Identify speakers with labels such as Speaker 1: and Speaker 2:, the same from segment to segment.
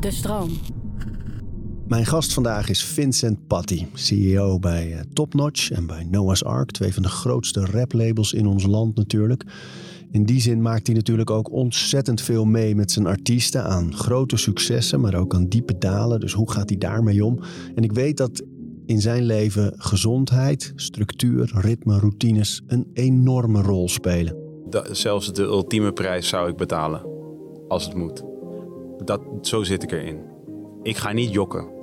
Speaker 1: De stroom.
Speaker 2: Mijn gast vandaag is Vincent Patty, CEO bij uh, Topnotch en bij Noah's Ark, twee van de grootste raplabels in ons land natuurlijk. In die zin maakt hij natuurlijk ook ontzettend veel mee met zijn artiesten aan grote successen, maar ook aan diepe dalen. Dus hoe gaat hij daarmee om? En ik weet dat in zijn leven gezondheid, structuur, ritme, routines een enorme rol spelen.
Speaker 3: zelfs de ultieme prijs zou ik betalen, als het moet. Dat, zo zit ik erin. Ik ga niet jokken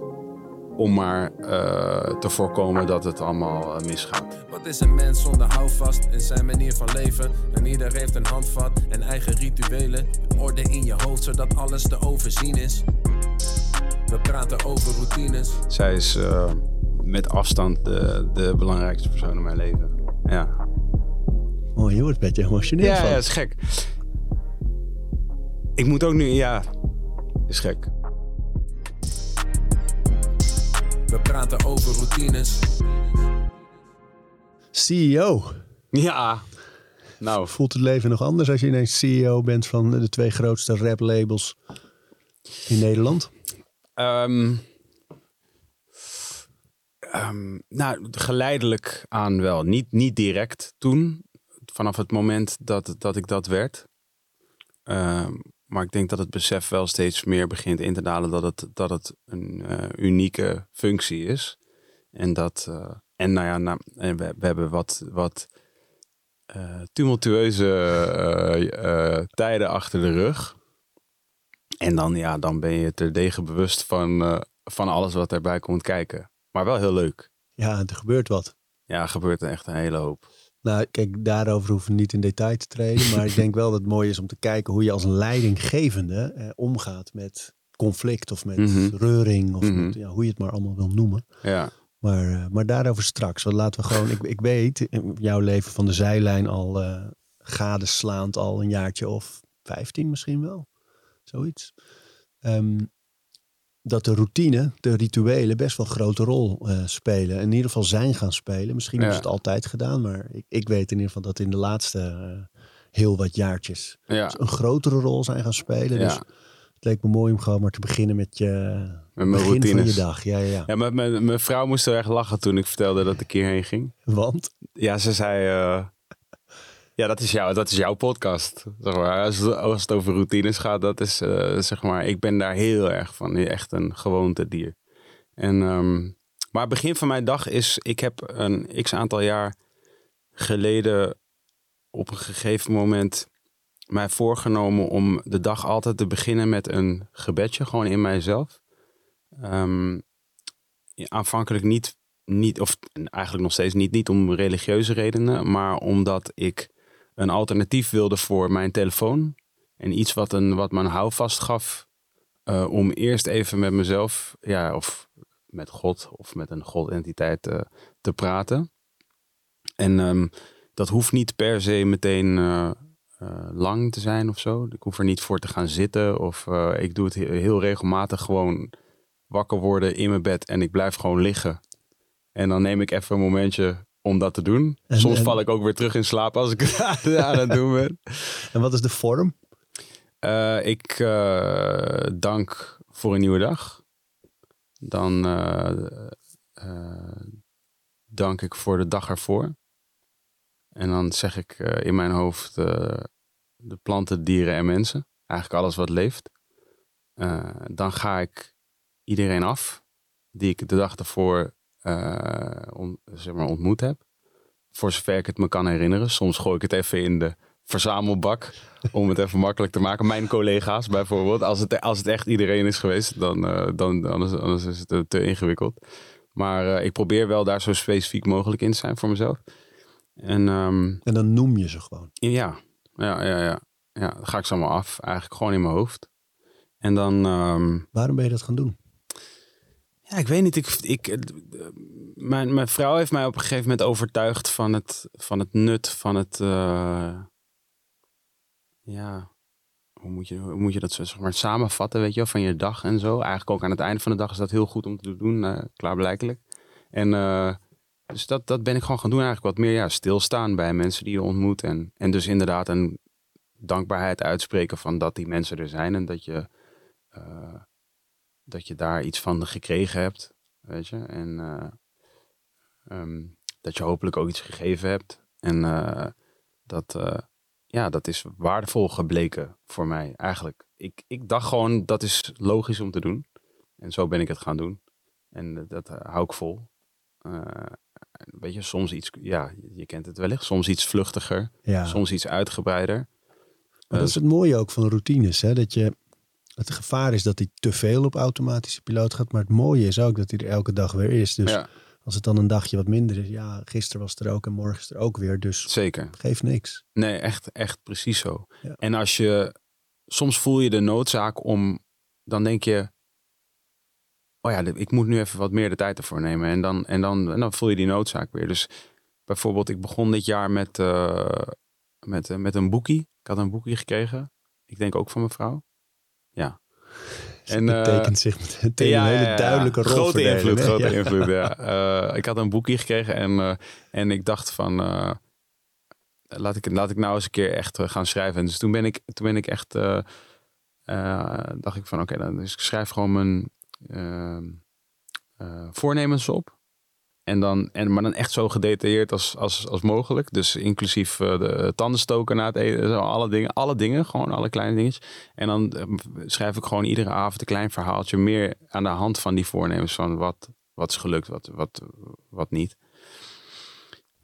Speaker 3: om maar uh, te voorkomen dat het allemaal uh, misgaat.
Speaker 4: Wat is een mens zonder houvast in zijn manier van leven? En ieder heeft een handvat en eigen rituelen. Orde in je hoofd zodat alles te overzien is. We praten over routines.
Speaker 3: Zij is uh, met afstand de, de belangrijkste persoon in mijn leven. Ja.
Speaker 2: Oh, je wordt een beetje emotioneel
Speaker 3: ja,
Speaker 2: van.
Speaker 3: Ja, dat is gek. Ik moet ook nu, ja, is gek.
Speaker 4: We praten over routines.
Speaker 2: CEO.
Speaker 3: Ja. Nou.
Speaker 2: Voelt het leven nog anders als je ineens CEO bent van de twee grootste rap labels in Nederland?
Speaker 3: Um, um, nou, geleidelijk aan wel. Niet, niet direct toen, vanaf het moment dat, dat ik dat werd. Um, maar ik denk dat het besef wel steeds meer begint in te dalen dat het, dat het een uh, unieke functie is. En dat, uh, en nou ja, nou, en we, we, hebben wat, wat uh, tumultueuze tijden achter de rug. En dan, ja, dan ben je terdege bewust van, van alles wat erbij komt kijken. Maar wel heel leuk.
Speaker 2: Ja, er gebeurt wat.
Speaker 3: Ja, er gebeurt echt een hele hoop.
Speaker 2: Nou, kijk, daarover hoeven we niet in detail te treden. Maar ik denk wel dat het mooi is om te kijken hoe je als een leidinggevende eh, omgaat met conflict of met
Speaker 3: Mhm.
Speaker 2: mm -hmm. reuring. Of mm -hmm. met, ja, hoe je het maar allemaal wil noemen.
Speaker 3: Ja.
Speaker 2: Maar, uh, maar daarover straks. Want laten we gewoon, ik, ik weet, jouw leven van de zijlijn al uh, gadeslaand al een jaartje of 15 misschien wel. Zoiets. Um, dat de routine, de rituelen best wel een grote rol uh, spelen. In ieder geval zijn gaan spelen. Misschien ja. is het altijd gedaan, maar ik, ik, weet in ieder geval dat in de laatste uh, heel wat jaartjes
Speaker 3: ja.
Speaker 2: een grotere rol zijn gaan spelen.
Speaker 3: Ja.
Speaker 2: Dus het leek me mooi om gewoon maar te beginnen met je
Speaker 3: met mijn
Speaker 2: begin
Speaker 3: routines.
Speaker 2: van je dag. Ja, ja.
Speaker 3: ja maar mijn, mijn vrouw moest er echt lachen toen ik vertelde dat ik hierheen ging.
Speaker 2: Want?
Speaker 3: Ja, ze zei... Uh, ja, dat is, jou, dat is jouw podcast. Zeg maar. als, het, over routines gaat, dat is uh, zeg maar, ik ben daar heel erg van. Echt een gewoontedier. En, um, maar het begin van mijn dag is, ik heb een x aantal jaar geleden op een gegeven moment mij voorgenomen om de dag altijd te beginnen met een gebedje, gewoon in mijzelf. Um, aanvankelijk niet, niet, of eigenlijk nog steeds niet, niet om religieuze redenen, maar omdat ik een alternatief wilde voor mijn telefoon. En iets wat, een, wat me een houvast gaf uh, om eerst even met mezelf, ja, of met God of met een godentiteit uh, te praten. En um, dat hoeft niet per se meteen uh, lang te zijn of zo. Ik hoef er niet voor te gaan zitten. Of ik doe het heel regelmatig gewoon wakker worden in mijn bed en ik blijf gewoon liggen. En dan neem ik even een momentje om dat te doen. En, Soms en... val ik ook weer terug in slaap als ik het aan het doen ben.
Speaker 2: En wat is de vorm?
Speaker 3: Uh, ik uh, dank voor een nieuwe dag. Dan uh, dank ik voor de dag ervoor. En dan zeg ik in mijn hoofd de planten, dieren en mensen. Eigenlijk alles wat leeft. dan ga ik iedereen af die ik de dag ervoor on, zeg maar ontmoet heb. Voor zover ik het me kan herinneren. Soms gooi ik het even in de verzamelbak om het even makkelijk te maken. Mijn collega's bijvoorbeeld. Als het, als het echt iedereen is geweest, dan, uh, dan anders, anders is het te ingewikkeld. Maar uh, ik probeer wel daar zo specifiek mogelijk in te zijn voor mezelf. En, um,
Speaker 2: en dan noem je ze gewoon?
Speaker 3: Ja, ja, ja, ja. ja dan ga ik ze allemaal af. Eigenlijk gewoon in mijn hoofd. En dan... Um,
Speaker 2: Waarom ben je dat gaan doen?
Speaker 3: Ja, ik weet niet. Ik, ik, mijn, mijn vrouw heeft mij op een gegeven moment overtuigd van het, van het nut van het. Uh, ja, hoe moet, je, hoe moet je dat zo zeg maar, samenvatten, weet je, van je dag en zo. Eigenlijk ook aan het einde van de dag is dat heel goed om te doen, uh, klaarblijkelijk. En dus dat, dat ben ik gewoon gaan doen, eigenlijk wat meer ja, stilstaan bij mensen die je ontmoet. En, en dus inderdaad een dankbaarheid uitspreken van dat die mensen er zijn en dat je eh, dat je daar iets van gekregen hebt, weet je. En eh, ehm, dat je hopelijk ook iets gegeven hebt. En eh, dat, eh, ja, dat is waardevol gebleken voor mij eigenlijk. Ik, ik dacht gewoon, dat is logisch om te doen. En zo ben ik het gaan doen. En dat hou ik vol. Weet je, soms iets, ja, je kent het wellicht. Soms iets vluchtiger,
Speaker 2: Ja.
Speaker 3: soms iets uitgebreider.
Speaker 2: Maar dat is het mooie ook van routines. Hè? Dat je, het gevaar is dat hij te veel op automatische piloot gaat. Maar het mooie is ook dat hij er elke dag weer is. Dus
Speaker 3: Ja,
Speaker 2: als het dan een dagje wat minder is. Ja, gisteren was het er ook en morgen is er ook weer. Dus
Speaker 3: zeker.
Speaker 2: geeft niks.
Speaker 3: Nee, echt, echt precies zo.
Speaker 2: Ja.
Speaker 3: En als je, soms voel je de noodzaak om, dan denk je, oh ja, ik moet nu even wat meer de tijd ervoor nemen. En dan, en dan, en dan voel je die noodzaak weer. Dus bijvoorbeeld, ik begon dit jaar met, eh, met, eh, met een boekie. Ik had een boekie gekregen. Ik denk ook van mijn vrouw. Ja.
Speaker 2: En,
Speaker 3: En,
Speaker 2: het
Speaker 3: eh,
Speaker 2: tekent zich meteen een hele duidelijke rol.
Speaker 3: Grote invloed, grote invloed, ja. Eh, ik had een boekje gekregen en, eh, en ik dacht van... laat, ik, laat ik nou eens een keer echt gaan schrijven. En dus toen ben ik, toen ben ik echt... dacht ik van oké, dan dus ik schrijf gewoon mijn ehm, eh, voornemens op. En dan, en, maar dan echt zo gedetailleerd als, als, als mogelijk. Dus inclusief eh, de tandenstoker na het eten. Alle dingen, alle dingen, gewoon alle kleine dingetjes. En dan eh, schrijf ik gewoon iedere avond een klein verhaaltje. Meer aan de hand van die voornemens. Van wat, wat is gelukt, wat, wat, wat niet.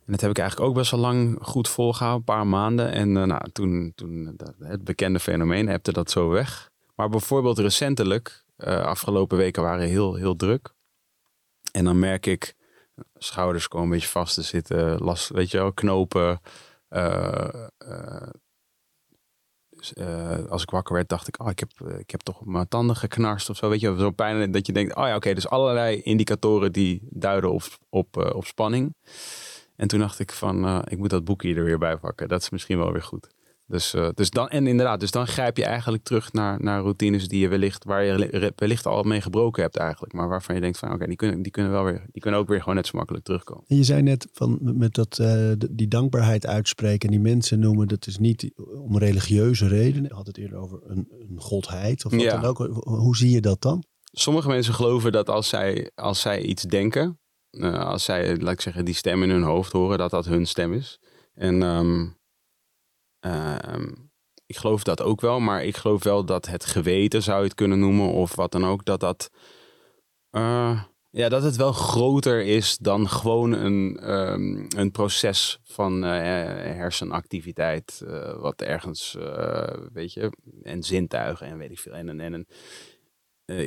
Speaker 3: En dat heb ik eigenlijk ook best wel lang goed volgehouden. Een paar maanden. En eh, nou, toen, toen dat- het bekende fenomeen hebte dat zo weg. Maar bijvoorbeeld recentelijk, afgelopen weken waren heel, heel druk. En dan merk ik, schouders komen een beetje vast te zitten. Last, weet je wel, knopen. eh, als ik wakker werd, dacht ik, oh, ik heb, ik heb toch op mijn tanden geknarst of zo. Weet je, zo'n pijn dat je denkt, oh ja, oké, dus allerlei indicatoren die duiden op, op, op spanning. En toen dacht ik van, ik moet dat boekje er weer bij pakken. Dat is misschien wel weer goed. Dus, eh, dus dan, en inderdaad, dus dan grijp je eigenlijk terug naar, naar routines die je wellicht, waar je wellicht al mee gebroken hebt eigenlijk. Maar waarvan je denkt van, oké, die, kunnen, die kunnen wel weer, die kunnen ook weer gewoon net zo makkelijk terugkomen.
Speaker 2: En je zei net van met dat, eh, die dankbaarheid uitspreken en die mensen noemen, dat is niet om religieuze redenen. Je had het eerder over een, een godheid of wat
Speaker 3: Ja.
Speaker 2: dan ook. Hoe zie je dat dan?
Speaker 3: Sommige mensen geloven dat als zij, als zij iets denken, eh, als zij, laat ik zeggen, die stem in hun hoofd horen, dat dat hun stem is. En ehm, ik geloof dat ook wel, maar ik geloof wel dat het geweten, zou je het kunnen noemen, of wat dan ook, dat dat, eh, ja, dat het wel groter is dan gewoon een, ehm, een proces van eh, hersenactiviteit, eh, wat ergens, weet je, en zintuigen en weet ik veel, en, en, en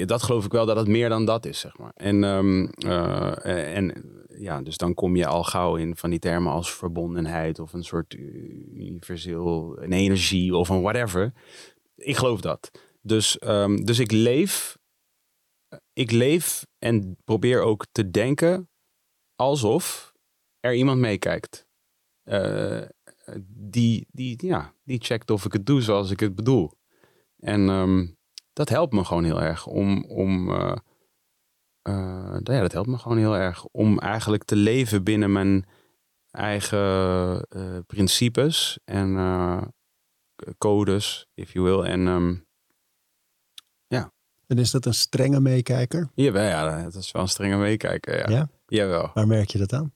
Speaker 3: dat geloof ik wel dat het meer dan dat is, zeg maar. En, ehm, eh, eh, en ja, dus dan kom je al gauw in van die termen als verbondenheid of een soort universeel, een energie of een whatever. Ik geloof dat. Dus, ehm, dus ik leef, ik leef en probeer ook te denken alsof er iemand meekijkt. Eh, die, die, ja, die checkt of ik het doe zoals ik het bedoel. En ehm, dat helpt me gewoon heel erg om. om eh, eh, ja, dat helpt me gewoon heel erg om eigenlijk te leven binnen mijn eigen eh, principes en eh, codes, if you will. En ehm,
Speaker 2: En is dat een strenge meekijker?
Speaker 3: jawel, ja, dat is wel een strenge meekijker. Ja.
Speaker 2: Ja?
Speaker 3: Jawel.
Speaker 2: Waar merk je dat aan?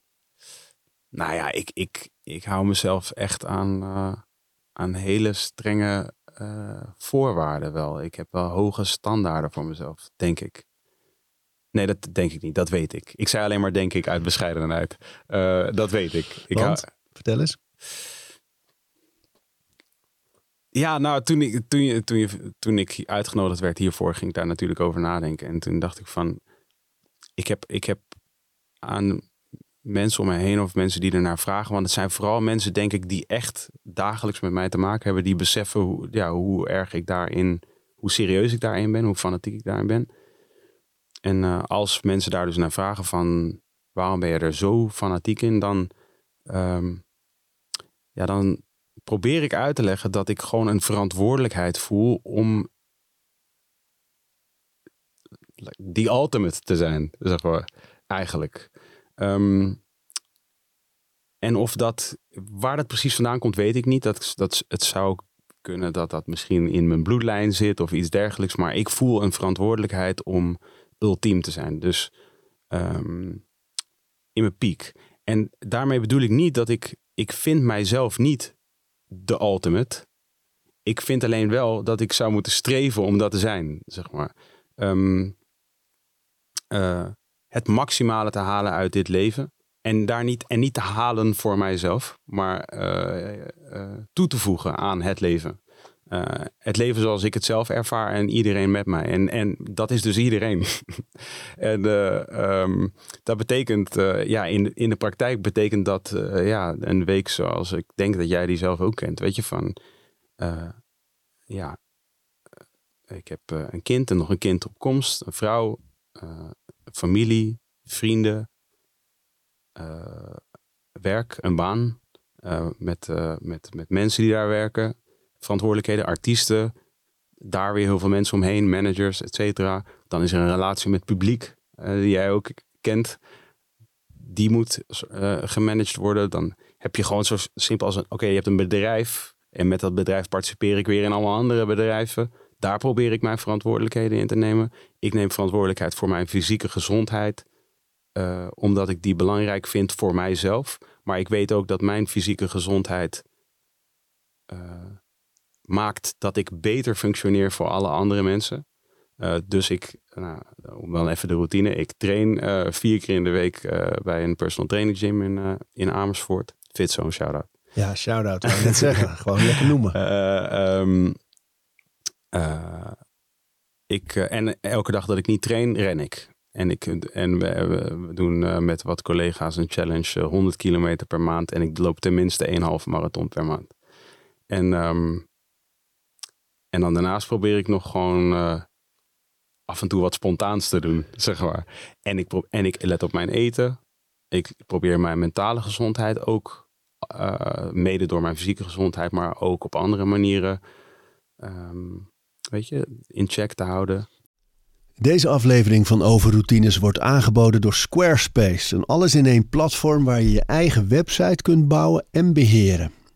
Speaker 3: Nou ja, ik, ik, ik hou mezelf echt aan, aan hele strenge voorwaarden wel. Ik heb wel hoge standaarden voor mezelf, denk ik. Nee, dat denk ik niet. Dat weet ik. Ik zei alleen maar denk ik uit bescheidenheid. Eh, dat weet ik. ik
Speaker 2: Want? Vertel eens.
Speaker 3: ja, nou, toen ik, toen, je, toen, je, toen ik uitgenodigd werd hiervoor, ging ik daar natuurlijk over nadenken. En toen dacht ik van, ik heb, ik heb aan mensen om me heen of mensen die ernaar vragen. Want het zijn vooral mensen, denk ik, die echt dagelijks met mij te maken hebben. Die beseffen hoe, ja, hoe erg ik daarin, hoe serieus ik daarin ben, hoe fanatiek ik daarin ben. En eh, als mensen daar dus naar vragen van, waarom ben je er zo fanatiek in? Dan, ehm, ja, dan probeer ik uit te leggen dat ik gewoon een verantwoordelijkheid voel om die ultimate te zijn, zeg maar, eigenlijk. Ehm, en of dat, waar dat precies vandaan komt, weet ik niet. Dat, dat, het zou kunnen dat dat misschien in mijn bloedlijn zit of iets dergelijks. Maar ik voel een verantwoordelijkheid om ultiem te zijn. Dus ehm, in mijn piek. En daarmee bedoel ik niet dat ik, ik vind mijzelf niet de ultimate. Ik vind alleen wel dat ik zou moeten streven om dat te zijn, zeg maar. Ehm, eh, het maximale te halen uit dit leven. En, daar niet, en niet te halen voor mijzelf, maar eh, eh, toe te voegen aan het leven. Het leven zoals ik het zelf ervaar en iedereen met mij. En, en dat is dus iedereen. en ehm, dat betekent, ja, in, in de praktijk betekent dat ja, een week zoals ik denk dat jij die zelf ook kent. Weet je, van ja, ik heb een kind en nog een kind op komst, een vrouw, familie, vrienden, werk, een baan met, met, met mensen die daar werken, verantwoordelijkheden, artiesten, daar weer heel veel mensen omheen, managers, et cetera. Dan is er een relatie met publiek, die jij ook kent. Die moet gemanaged worden. Dan heb je gewoon zo simpel als een, oké, je hebt een bedrijf en met dat bedrijf participeer ik weer in allemaal andere bedrijven. Daar probeer ik mijn verantwoordelijkheden in te nemen. Ik neem verantwoordelijkheid voor mijn fysieke gezondheid. Uh, omdat ik die belangrijk vind voor mijzelf. Maar ik weet ook dat mijn fysieke gezondheid maakt dat ik beter functioneer voor alle andere mensen. Uh, dus ik, nou, om dan even de routine. Ik train vier keer in de week bij een personal training gym in, in Amersfoort. Fitzone, shout-out.
Speaker 2: Ja, shout-out. Wou net zeggen. Gewoon lekker noemen.
Speaker 3: Um, uh, ik, en elke dag dat ik niet train, ren ik. En, ik, en we, we doen met wat collega's een challenge 100 kilometer per maand. En ik loop tenminste 1,5 marathon per maand. En, um, en dan daarnaast probeer ik nog gewoon af en toe wat spontaans te doen, zeg maar. En ik, en ik let op mijn eten. Ik probeer mijn mentale gezondheid ook, mede door mijn fysieke gezondheid, maar ook op andere manieren. Um, weet je, in check te houden.
Speaker 2: Deze aflevering van Overroutines wordt aangeboden door Squarespace. Een alles-in-één platform waar je je eigen website kunt bouwen en beheren.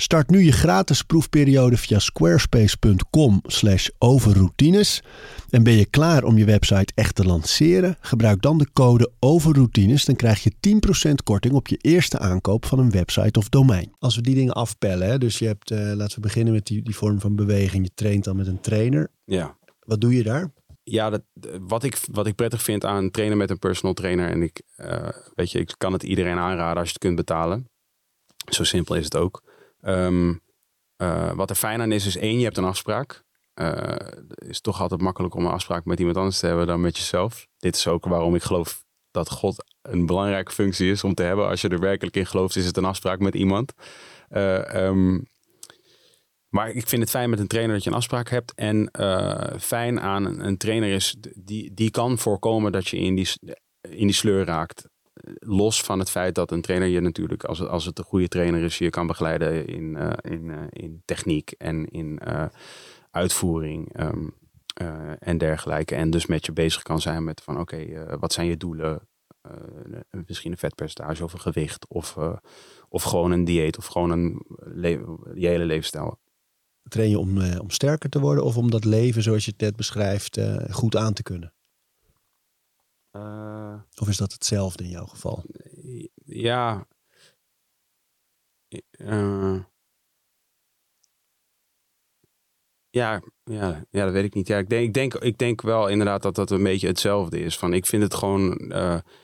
Speaker 2: Start nu je gratis proefperiode via squarespace.com/overroutines. En ben je klaar om je website echt te lanceren? Gebruik dan de code overroutines. Dan krijg je 10% korting op je eerste aankoop van een website of domein. Als we die dingen afpellen, hè? dus je hebt, uh, laten we beginnen met die, die vorm van beweging. Je traint dan met een trainer.
Speaker 3: Ja.
Speaker 2: Wat doe je daar?
Speaker 3: ja, dat, wat, ik, wat ik prettig vind aan trainen met een personal trainer. En ik, uh, weet je, ik kan het iedereen aanraden als je het kunt betalen. Zo simpel is het ook. Um, uh, wat er fijn aan is, is één, je hebt een afspraak. Het is toch altijd makkelijk om een afspraak met iemand anders te hebben dan met jezelf. Dit is ook waarom ik geloof dat God een belangrijke functie is om te hebben. Als je er werkelijk in gelooft, is het een afspraak met iemand. Uh, um, maar ik vind het fijn met een trainer dat je een afspraak hebt. En fijn aan een, trainer is, die, die kan voorkomen dat je in die, in die sleur raakt. Los van het feit dat een trainer je natuurlijk, als het, als het een goede trainer is, je kan begeleiden in, uh, in, uh, in techniek en in uitvoering um, en dergelijke. En dus met je bezig kan zijn met van oké, wat zijn je doelen? misschien een vetpercentage of een gewicht of, of gewoon een dieet of gewoon een je hele levensstijl
Speaker 2: train je om, om sterker te worden of om dat leven zoals je het net beschrijft goed aan te kunnen? Uh, of is dat hetzelfde in jouw geval?
Speaker 3: Ja. ja, ja, ja, dat weet ik niet. Ja, ik, denk, ik, denk, ik denk wel inderdaad dat dat een beetje hetzelfde is. Van, ik vind het gewoon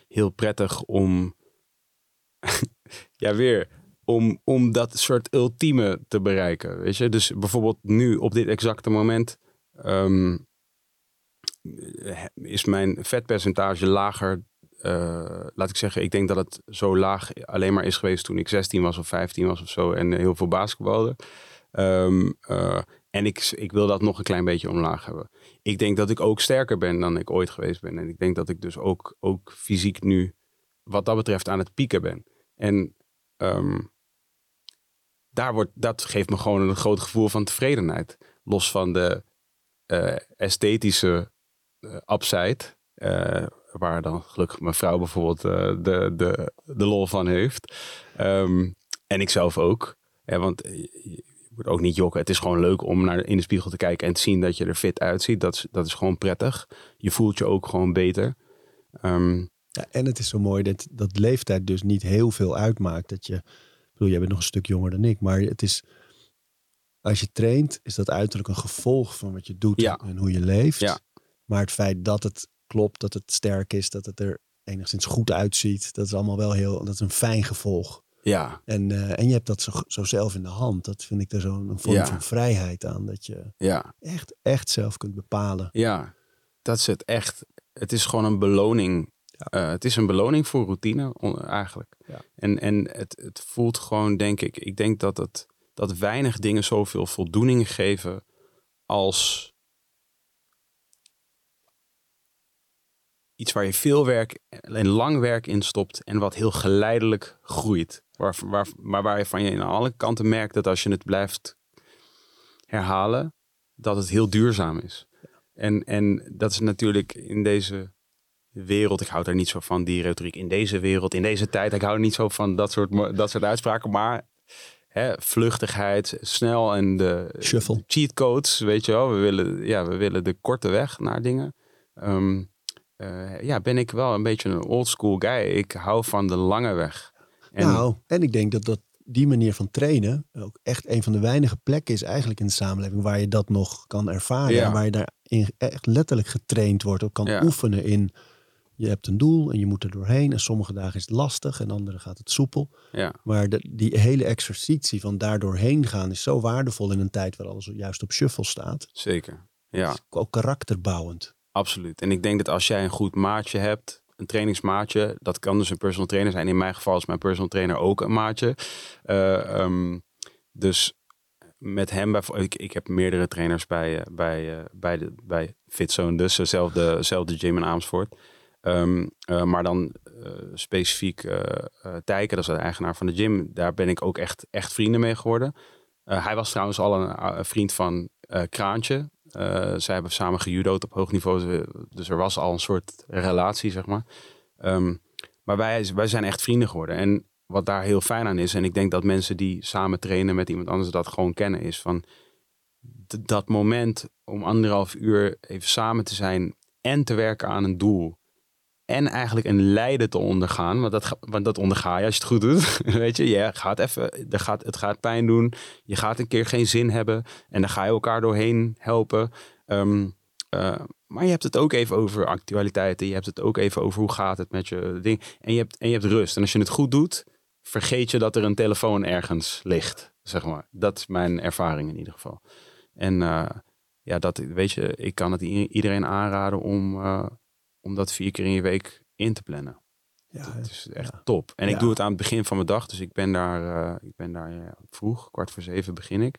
Speaker 3: heel prettig om. ja, weer om, om dat soort ultieme te bereiken. Weet je? Dus bijvoorbeeld nu, op dit exacte moment, um, is mijn vetpercentage lager. Uh, laat ik zeggen, ik denk dat het zo laag alleen maar is geweest toen ik 16 was of 15 was of zo en heel veel basketbalde. Um, En ik, ik wil dat nog een klein beetje omlaag hebben. Ik denk dat ik ook sterker ben dan ik ooit geweest ben. En ik denk dat ik dus ook, ook fysiek nu, wat dat betreft, aan het pieken ben. En ehm, daar wordt, dat geeft me gewoon een groot gevoel van tevredenheid. Los van de esthetische upside. Uh, waar dan gelukkig mijn vrouw bijvoorbeeld de, de, de lol van heeft. Um, en ik zelf ook. Ja, want je moet ook niet jokken. Het is gewoon leuk om naar in de spiegel te kijken en te zien dat je er fit uitziet. Dat is, dat is gewoon prettig. Je voelt je ook gewoon beter. Um,
Speaker 2: ja, en het is zo mooi dat, dat leeftijd dus niet heel veel uitmaakt. Dat je, ik bedoel, jij bent nog een stuk jonger dan ik, maar het is, als je traint, is dat uiterlijk een gevolg van wat je doet
Speaker 3: ja.
Speaker 2: en hoe je leeft.
Speaker 3: Ja.
Speaker 2: Maar het feit dat het klopt, dat het sterk is, dat het er enigszins goed uitziet, dat is allemaal wel heel, dat is een fijn gevolg.
Speaker 3: Ja.
Speaker 2: En, uh, en je hebt dat zo, zo zelf in de hand. Dat vind ik er zo'n een vorm
Speaker 3: Ja.
Speaker 2: van vrijheid aan. Dat je
Speaker 3: Ja.
Speaker 2: echt, echt zelf kunt bepalen.
Speaker 3: Ja, dat is het echt. Het is gewoon een beloning. Eh, het is een beloning voor routine eigenlijk.
Speaker 2: Ja.
Speaker 3: En, en het, het voelt gewoon, denk ik, ik denk dat, het, dat weinig dingen zoveel voldoening geven als iets waar je veel werk en lang werk in stopt en wat heel geleidelijk groeit. Waar, waar, maar waarvan je aan alle kanten merkt dat als je het blijft herhalen, dat het heel duurzaam is. En, en dat is natuurlijk in deze wereld, ik hou daar niet zo van, die retoriek. In deze wereld, in deze tijd, ik hou niet zo van dat soort, dat soort uitspraken. Maar hè, vluchtigheid, snel en de
Speaker 2: Shuffle.
Speaker 3: cheat codes, weet je wel. We willen, ja, we willen de korte weg naar dingen. Ehm, eh, ja, ben ik wel een beetje een old school guy. Ik hou van de lange weg. En,
Speaker 2: Nou, en ik denk dat, dat die manier van trainen ook echt een van de weinige plekken is eigenlijk in de samenleving waar je dat nog kan ervaren.
Speaker 3: Ja.
Speaker 2: En waar je daarin echt letterlijk getraind wordt. Ook kan
Speaker 3: Ja.
Speaker 2: oefenen in, je hebt een doel en je moet er doorheen. En sommige dagen is het lastig en andere gaat het soepel.
Speaker 3: ja,
Speaker 2: Maar de, die hele exercitie van daar doorheen gaan is zo waardevol in een tijd waar alles juist op shuffle staat.
Speaker 3: zeker. Ja.
Speaker 2: Is ook karakterbouwend.
Speaker 3: Absoluut. En ik denk dat als jij een goed maatje hebt, een trainingsmaatje, dat kan dus een personal trainer zijn. In mijn geval is mijn personal trainer ook een maatje. Eh, ehm, dus met hem, bijvoorbeeld, ik, ik heb meerdere trainers bij, eh, bij, eh, bij, de, bij Fitzone, dus dezelfde, dezelfde gym in Amersfoort. Ehm, eh, maar dan specifiek Tijken, dat is de eigenaar van de gym, daar ben ik ook echt, echt vrienden mee geworden. Hij was trouwens al een, eh, vriend van Kraantje. Eh, zij hebben samen gejudo'd op hoog niveau. Dus er was al een soort relatie, zeg maar. Ehm, maar wij, wij zijn echt vrienden geworden. En wat daar heel fijn aan is, en ik denk dat mensen die samen trainen met iemand anders dat gewoon kennen, is van dat moment om anderhalf uur even samen te zijn en te werken aan een doel. En eigenlijk een lijden te ondergaan. Want dat, want dat onderga je als je het goed doet. Weet je, je gaat even, er gaat, het gaat pijn doen. Je gaat een keer geen zin hebben. En dan ga je elkaar doorheen helpen. Ehm, eh, maar je hebt het ook even over actualiteiten. Je hebt het ook even over hoe gaat het met je ding. En je hebt, en je hebt rust. En als je het goed doet, vergeet je dat er een telefoon ergens ligt. Zeg maar. Dat is mijn ervaring in ieder geval. En eh, ja, dat weet je, ik kan het iedereen aanraden om, eh, om dat vier keer in je week in te plannen.
Speaker 2: Ja,
Speaker 3: Het is echt
Speaker 2: ja.
Speaker 3: top. En ik doe het aan het begin van mijn dag. Dus ik ben daar, eh, ik ben daar vroeg, kwart voor zeven begin ik.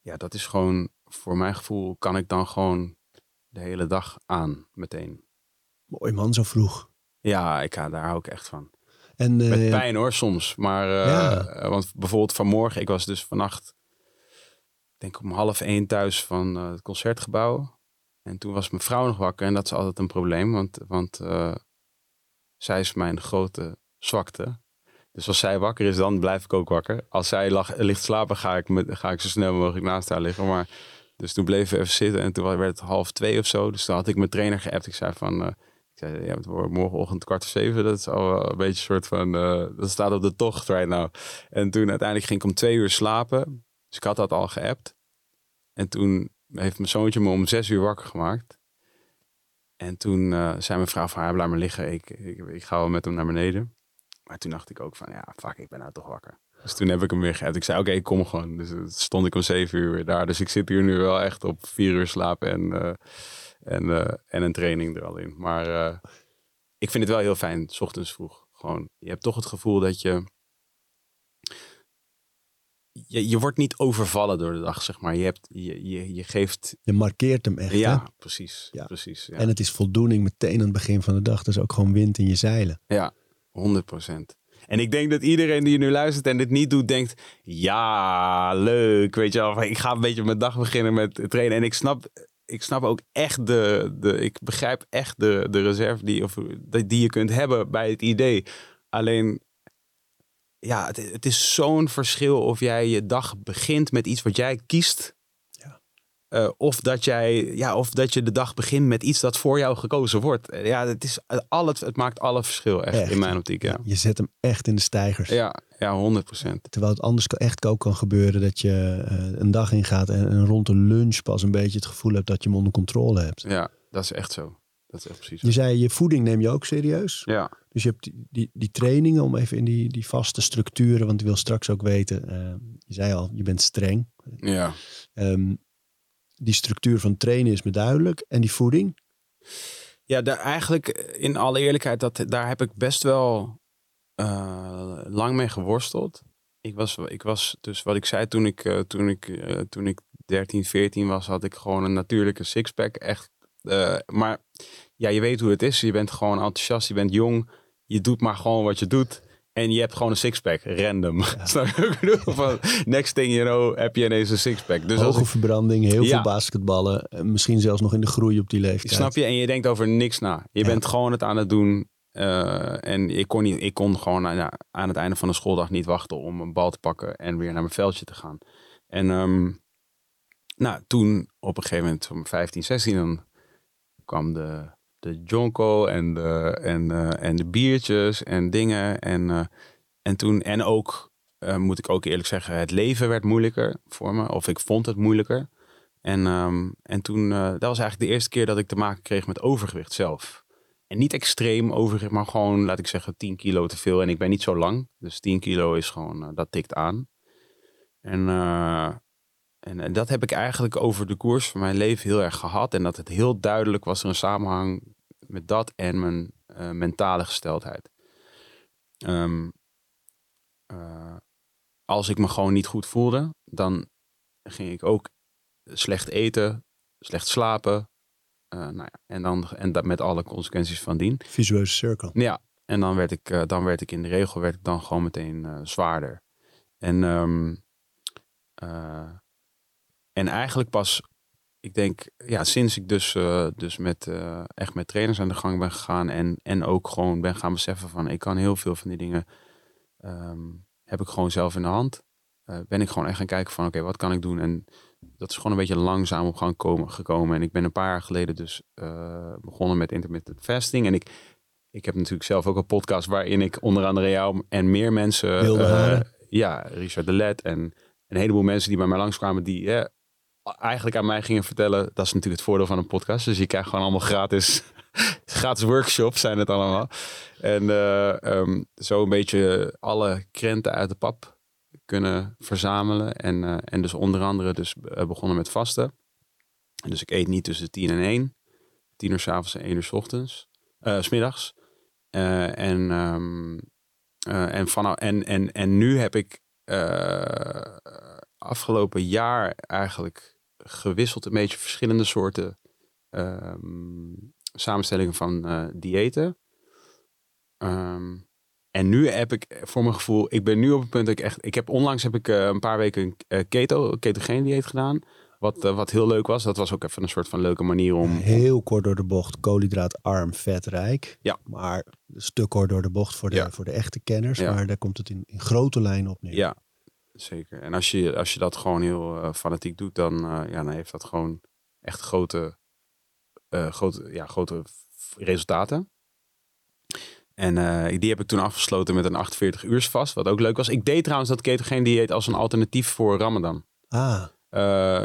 Speaker 3: Ja, dat is gewoon, voor mijn gevoel kan ik dan gewoon de hele dag aan meteen.
Speaker 2: mooi man, zo vroeg.
Speaker 3: Ja, ik, daar hou ik echt van.
Speaker 2: En,
Speaker 3: Met
Speaker 2: eh,
Speaker 3: pijn hoor, soms. Maar, eh,
Speaker 2: Ja.
Speaker 3: want bijvoorbeeld vanmorgen, ik was dus vannacht, ik denk om half één thuis van het concertgebouw. En toen was mijn vrouw nog wakker en dat is altijd een probleem, want, want eh, zij is mijn grote zwakte. Dus als zij wakker is, dan blijf ik ook wakker. Als zij lag, ligt slapen, ga ik, met, ga ik zo snel mogelijk naast haar liggen. Maar, dus toen bleven we even zitten en toen werd het half twee of zo. Dus toen had ik mijn trainer geappt. Ik zei van, eh, ik zei, ja, het wordt morgenochtend kwart zeven. Dat is al een beetje een soort van, eh, dat staat op de tocht right now. En toen uiteindelijk ging ik om twee uur slapen. Dus ik had dat al geappt. En toen heeft mijn zoontje me om zes uur wakker gemaakt. En toen eh, zei mijn vrouw van, ja, blijf maar liggen. Ik, ik, ik ga wel met hem naar beneden. Maar toen dacht ik ook van, ja, fuck, ik ben nou toch wakker. Dus toen heb ik hem weer geappt. Ik zei, oké, kom gewoon. Dus toen stond ik om zeven uur weer daar. Dus ik zit hier nu wel echt op vier uur slapen en, eh, en, eh, en een training er al in. Maar eh, ik vind het wel heel fijn, s ochtends vroeg. Gewoon, je hebt toch het gevoel dat je... je, je wordt niet overvallen door de dag, zeg maar. Je, hebt, je, je, je geeft...
Speaker 2: Je markeert hem echt.
Speaker 3: Ja,
Speaker 2: hè?
Speaker 3: precies.
Speaker 2: Ja.
Speaker 3: precies ja.
Speaker 2: En het is voldoening meteen aan het begin van de dag. Dus ook gewoon wind in je zeilen.
Speaker 3: Ja, 100%. En ik denk dat iedereen die nu luistert en dit niet doet, denkt: ja, leuk. Weet je wel, ik ga een beetje mijn dag beginnen met trainen. En ik snap, ik snap ook echt de, de. Ik begrijp echt de, de reserve die, of, die je kunt hebben bij het idee. Alleen, ja, het, het is zo'n verschil of jij je dag begint met iets wat jij kiest.
Speaker 2: Ja.
Speaker 3: Eh, of, dat jij, ja, of dat je de dag begint met iets dat voor jou gekozen wordt. Eh, Ja, het, is al het, het maakt alle verschil echt,
Speaker 2: Echt.
Speaker 3: in mijn optiek. Ja,
Speaker 2: Je zet hem echt in de stijgers.
Speaker 3: ja, ja 100 procent.
Speaker 2: Terwijl het anders echt ook kan gebeuren dat je eh, een dag ingaat en, en rond de lunch pas een beetje het gevoel hebt dat je hem onder controle hebt.
Speaker 3: Ja, dat is echt zo. Dat is echt precies.
Speaker 2: Je zei, je voeding neem je ook serieus.
Speaker 3: Ja,
Speaker 2: Dus je hebt die, die, die trainingen om even in die, die vaste structuren, want ik wil straks ook weten, eh, je zei al, je bent streng.
Speaker 3: ja.
Speaker 2: Ehm, die structuur van trainen is me duidelijk. En die voeding?
Speaker 3: Ja, daar eigenlijk in alle eerlijkheid, dat, daar heb ik best wel eh, lang mee geworsteld. Ik was, ik was dus wat ik zei toen ik, eh, toen, ik, eh, toen ik 13, 14 was, had ik gewoon een natuurlijke sixpack. Echt. eh, maar ja, je weet hoe het is. Je bent gewoon enthousiast, je bent jong. Je doet maar gewoon wat je doet. En je hebt gewoon een sixpack, random. Snap je wat ik bedoel? Van, next thing you know, heb je ineens een sixpack. Dus
Speaker 2: Hoge
Speaker 3: ik,
Speaker 2: verbranding, heel
Speaker 3: Ja.
Speaker 2: veel basketballen. Misschien zelfs nog in de groei op die leeftijd.
Speaker 3: Snap je? En je denkt over niks na. Je
Speaker 2: Ja.
Speaker 3: bent gewoon het aan het doen. eh, en ik kon, niet, ik kon gewoon nou ja, aan het einde van de schooldag niet wachten om een bal te pakken en weer naar mijn veldje te gaan. En ehm, nou, toen op een gegeven moment, om 15, 16, dan kwam de, de jonko en de, en, eh, en de biertjes en dingen. En, eh, en toen, en ook, eh, moet ik ook eerlijk zeggen, het leven werd moeilijker voor me. Of ik vond het moeilijker. En, ehm, en toen, dat was eigenlijk de eerste keer dat ik te maken kreeg met overgewicht zelf. En niet extreem overgewicht, maar gewoon, laat ik zeggen, 10 kilo te veel. En ik ben niet zo lang, dus 10 kilo is gewoon, dat tikt aan. En, en, en dat heb ik eigenlijk over de koers van mijn leven heel erg gehad. En dat het heel duidelijk was er een samenhang met dat en mijn eh, mentale gesteldheid. Ehm, eh, als ik me gewoon niet goed voelde, dan ging ik ook slecht eten, slecht slapen. eh, nou ja, en dan en dat met alle consequenties van dien.
Speaker 2: Visueuze cirkel.
Speaker 3: Ja, en dan werd ik, dan werd ik in de regel werd ik dan gewoon meteen zwaarder. En, ehm, eh, en eigenlijk pas, ik denk, ja, sinds ik dus, eh, dus met, eh, echt met trainers aan de gang ben gegaan en, en ook gewoon ben gaan beseffen van ik kan heel veel van die dingen, ehm, heb ik gewoon zelf in de hand. Eh, ben ik gewoon echt gaan kijken van oké, wat kan ik doen? En dat is gewoon een beetje langzaam op gang komen, gekomen. En ik ben een paar jaar geleden dus begonnen met intermittent fasting. En ik, ik heb natuurlijk zelf ook een podcast waarin ik onder andere jou en meer mensen... Ja, Richard de Let en een heleboel mensen die bij mij langskwamen die eigenlijk aan mij gingen vertellen. Dat is natuurlijk het voordeel van een podcast. Dus je krijgt gewoon allemaal gratis, gratis workshops zijn het allemaal. En eh, ehm, zo een beetje alle krenten uit de pap kunnen verzamelen. En, eh, en dus onder andere dus eh, begonnen met vasten. En dus ik eet niet tussen 10 en 1. 10 uur s'avonds en 1 uur s ochtends. eh, s middags. Eh, en, ehm, eh, en, vanaf, en, en, en nu heb ik afgelopen jaar eigenlijk gewisseld een beetje verschillende soorten ehm, samenstellingen van eh diëten. Ehm, en nu heb ik voor mijn gevoel, ik ben nu op het punt dat ik echt, ik heb onlangs heb ik eh, een paar weken een eh, keto, ketogeen dieet gedaan. Wat, eh, wat heel leuk was. Dat was ook even een soort van leuke manier om,
Speaker 2: Heel kort door de bocht, koolhydraatarm, vetrijk.
Speaker 3: Ja.
Speaker 2: Maar een stuk kort door de bocht voor de,
Speaker 3: Ja.
Speaker 2: voor de echte kenners.
Speaker 3: Ja.
Speaker 2: Maar daar komt het in, in grote lijnen op neer.
Speaker 3: Ja, zeker. En als je, als je dat gewoon heel eh, fanatiek doet, dan, eh, ja, dan heeft dat gewoon echt grote, eh, grote, ja, grote resultaten. En die heb ik toen afgesloten met een 48 uur vast, wat ook leuk was. Ik deed trouwens dat ketogeen dieet als een alternatief voor Ramadan.
Speaker 2: Ah,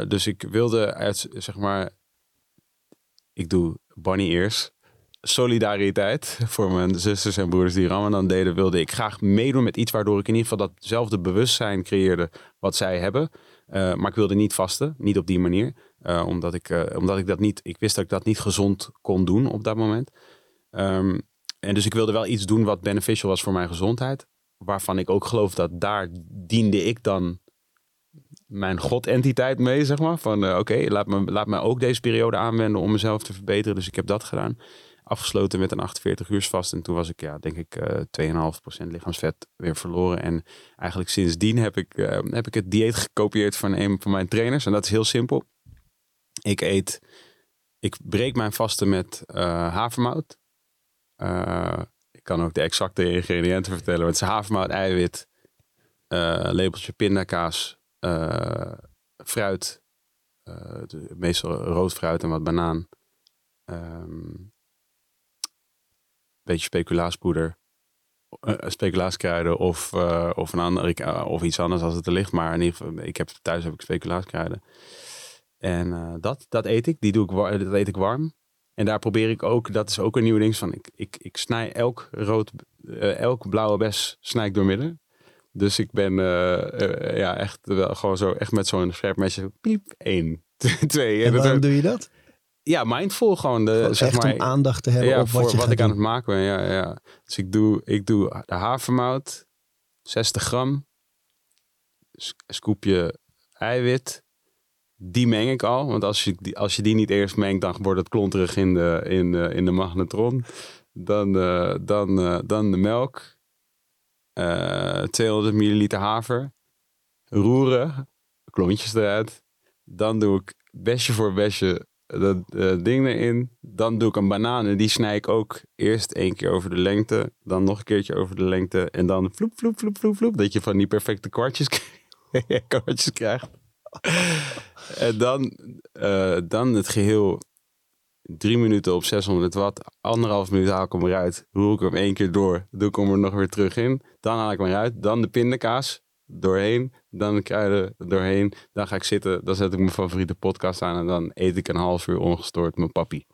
Speaker 3: dus ik wilde uit, zeg maar, ik doe bunny ears. Solidariteit voor mijn zusters en broeders die Ramadan deden, wilde ik graag meedoen met iets waardoor ik in ieder geval datzelfde bewustzijn creëerde wat zij hebben. Eh, maar ik wilde niet vasten, niet op die manier. Eh, omdat, ik, eh, omdat ik dat niet, ik wist dat ik dat niet gezond kon doen op dat moment. Ehm, en dus ik wilde wel iets doen wat beneficial was voor mijn gezondheid. Waarvan ik ook geloof dat daar diende ik dan mijn godentiteit mee, zeg maar. Van oké, laat, me, laat me ook deze periode aanwenden om mezelf te verbeteren. Dus ik heb dat gedaan. Afgesloten met een 48 uur vast. En toen was ik, ja, denk ik, eh 2,5% lichaamsvet weer verloren. En eigenlijk sindsdien heb ik, eh, heb ik het dieet gekopieerd van een van mijn trainers. En dat is heel simpel. Ik eet, ik breek mijn vasten met eh, havermout. Ik kan ook de exacte ingrediënten vertellen. Het is havermout, eiwit, lepeltje pindakaas, fruit. meestal rood fruit en wat banaan. Ehm beetje speculaaspoeder. eh, speculaaskruiden of, eh, of, een ander, ik- eh, of iets anders als het er ligt. Maar in ieder geval, ik heb, thuis heb ik speculaaskruiden. En eh, dat, dat eet ik. Die doe ik, dat eet ik warm. En daar probeer ik ook, dat is ook een nieuw ding van, ik, ik, ik snij elk rood, eh, elk blauwe bes snij ik doormidden. Dus ik ben eh, eh, ja, echt wel gewoon zo, echt met zo'n scherp mesje, piep, één, twee.
Speaker 2: En
Speaker 3: dat-
Speaker 2: waarom doe je dat?
Speaker 3: Ja, mindful gewoon. De,
Speaker 2: Gewoon
Speaker 3: zeg
Speaker 2: echt
Speaker 3: maar,
Speaker 2: om aandacht te hebben
Speaker 3: ja,
Speaker 2: op wat
Speaker 3: voor wat ik aan het maken ben. Ja, ja. Dus ik doe, ik doe de havermout, 60 gram, scoopje eiwit. Die meng ik al, want als je, die, als je die niet eerst mengt, dan wordt het klonterig in de, in de, in de magnetron. Dan, eh, dan, eh, dan de melk, eh 200 milliliter haver, roeren, klontjes eruit. Dan doe ik besje voor besje dat eh, ding erin. Dan doe ik een banaan en die snij ik ook eerst één keer over de lengte. Dan nog een keertje over de lengte. En dan vloep, vloep, vloep, vloep, vloep. Dat je van die perfecte kwartjes, kwartjes krijgt. en dan, eh, dan het geheel drie minuten op 600 watt. Anderhalf minuut haal ik hem eruit. Roer ik hem één keer door. Doe ik hem er nog weer terug in. Dan haal ik hem eruit. Dan de pindakaas doorheen. Dan de kruiden doorheen. Dan ga ik zitten. Dan zet ik mijn favoriete podcast aan. En dan eet ik een half uur ongestoord mijn papi.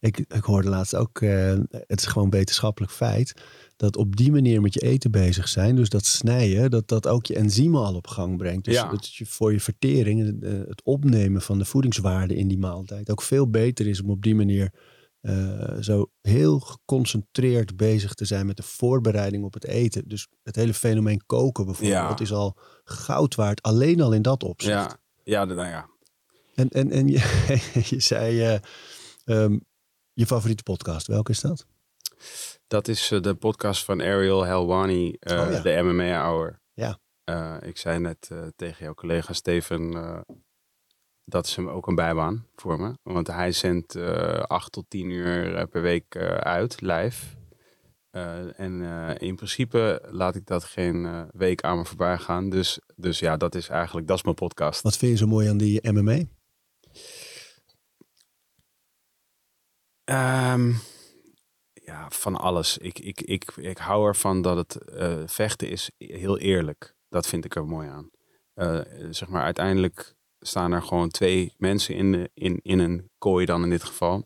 Speaker 2: Ik, ik hoorde laatst ook, eh, het is gewoon wetenschappelijk feit, dat op die manier met je eten bezig zijn, dus dat snijden, dat dat ook je enzymen al op gang brengt. Dus
Speaker 3: Ja.
Speaker 2: dat je voor je vertering, eh, het opnemen van de voedingswaarde in die maaltijd, ook veel beter is om op die manier eh, zo heel geconcentreerd bezig te zijn met de voorbereiding op het eten. Dus het hele fenomeen koken bijvoorbeeld
Speaker 3: Ja.
Speaker 2: is al goud waard, alleen al in dat opzicht.
Speaker 3: Ja, ja, nou ja.
Speaker 2: En, en, en je, je zei, eh, ehm, je favoriete podcast, welke is dat?
Speaker 3: Dat is eh, de podcast van Ariel Helwani,
Speaker 2: Oh ja.
Speaker 3: de MMA Hour.
Speaker 2: Ja.
Speaker 3: Ik zei net tegen jouw collega Steven, dat is hem ook een bijbaan voor me. Want hij zendt eh 8 tot 10 uur eh, per week eh, uit, live. En in principe laat ik dat geen week aan me voorbij gaan. Dus, dus ja, dat is eigenlijk, dat is mijn podcast.
Speaker 2: Wat vind je zo mooi aan die MMA?
Speaker 3: Ehm, ja, van alles. Ik, ik, ik, ik hou ervan dat het vechten is heel eerlijk. Dat vind ik er mooi aan. Zeg maar, uiteindelijk staan er gewoon twee mensen in, de, in, in een kooi dan in dit geval.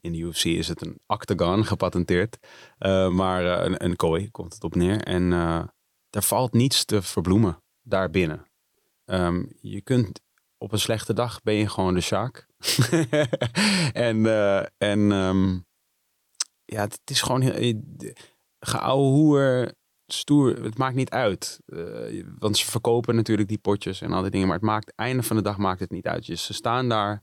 Speaker 3: In de UFC is het een octagon gepatenteerd. Eh, maar eh, een, een kooi komt het op neer. En eh daar valt niets te verbloemen daarbinnen. Ehm, je kunt op een slechte dag ben je gewoon de Sjaak. en en ehm, ja, het is gewoon heel, geouwe hoer, stoer. Het maakt niet uit. Eh, want ze verkopen natuurlijk die potjes en al die dingen. Maar het maakt, einde van de dag maakt het niet uit. Dus ze staan daar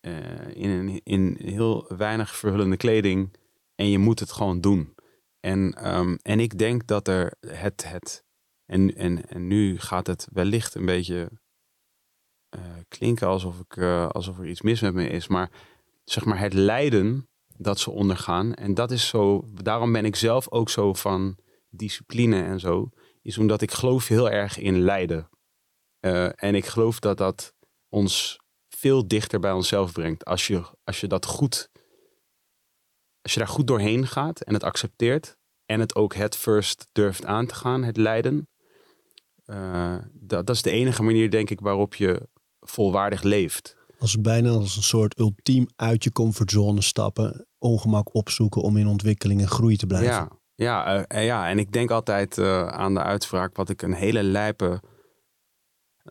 Speaker 3: eh, in, in heel weinig verhullende kleding. En je moet het gewoon doen. En, ehm, en ik denk dat er het, het en, en, en nu gaat het wellicht een beetje eh, klinken alsof, ik, alsof er iets mis met me is. Maar zeg maar het lijden dat ze ondergaan. En dat is zo, daarom ben ik zelf ook zo van discipline en zo. Is omdat ik geloof heel erg in lijden. Eh, en ik geloof dat dat ons veel dichter bij onszelf brengt. Als je, als je dat goed, als je daar goed doorheen gaat en het accepteert. En het ook het first durft aan te gaan, het lijden. Uh, dat, dat is de enige manier, denk ik, waarop je volwaardig leeft.
Speaker 2: Als bijna als een soort ultiem uit je comfortzone stappen, ongemak opzoeken om in ontwikkeling en groei te blijven.
Speaker 3: Ja, ja, uh, ja. en ik denk altijd uh, aan de uitspraak wat ik een hele lijpe...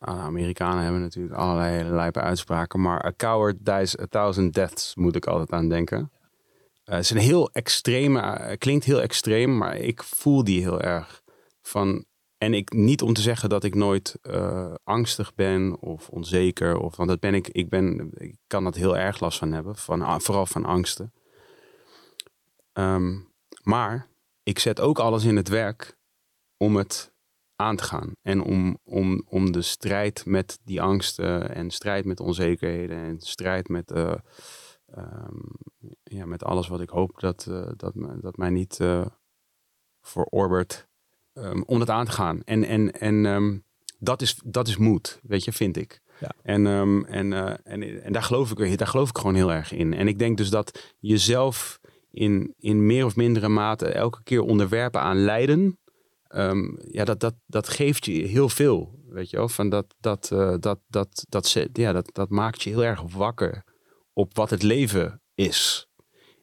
Speaker 3: Uh, Amerikanen hebben natuurlijk allerlei hele lijpe uitspraken, maar a coward dies a thousand deaths moet ik altijd aan denken. Uh, het is heel extreme, klinkt heel extreem, maar ik voel die heel erg. Van en ik niet om te zeggen dat ik nooit eh, angstig ben of onzeker. Of, want dat ben ik. Ik, ben, ik kan dat heel erg last van hebben. Van, vooral van angsten. Ehm, maar ik zet ook alles in het werk om het aan te gaan. En om, om, om de strijd met die angsten en strijd met onzekerheden en strijd met, uh, ja, met alles wat ik hoop dat, uh, dat, dat mij niet uh, verorbert, um, om dat aan te gaan. En, en, en um, dat, is, dat is moed, weet je, vind ik. Ja. En, en, en, en daar, geloof ik, daar geloof ik gewoon heel erg in. En ik denk dus dat jezelf in, in meer of mindere mate elke keer onderwerpen aan lijden Um, ja, dat, dat, dat geeft je heel veel. Weet je wel? Van dat, dat, uh, dat, dat, dat, ja, dat, dat maakt je heel erg wakker op wat het leven is.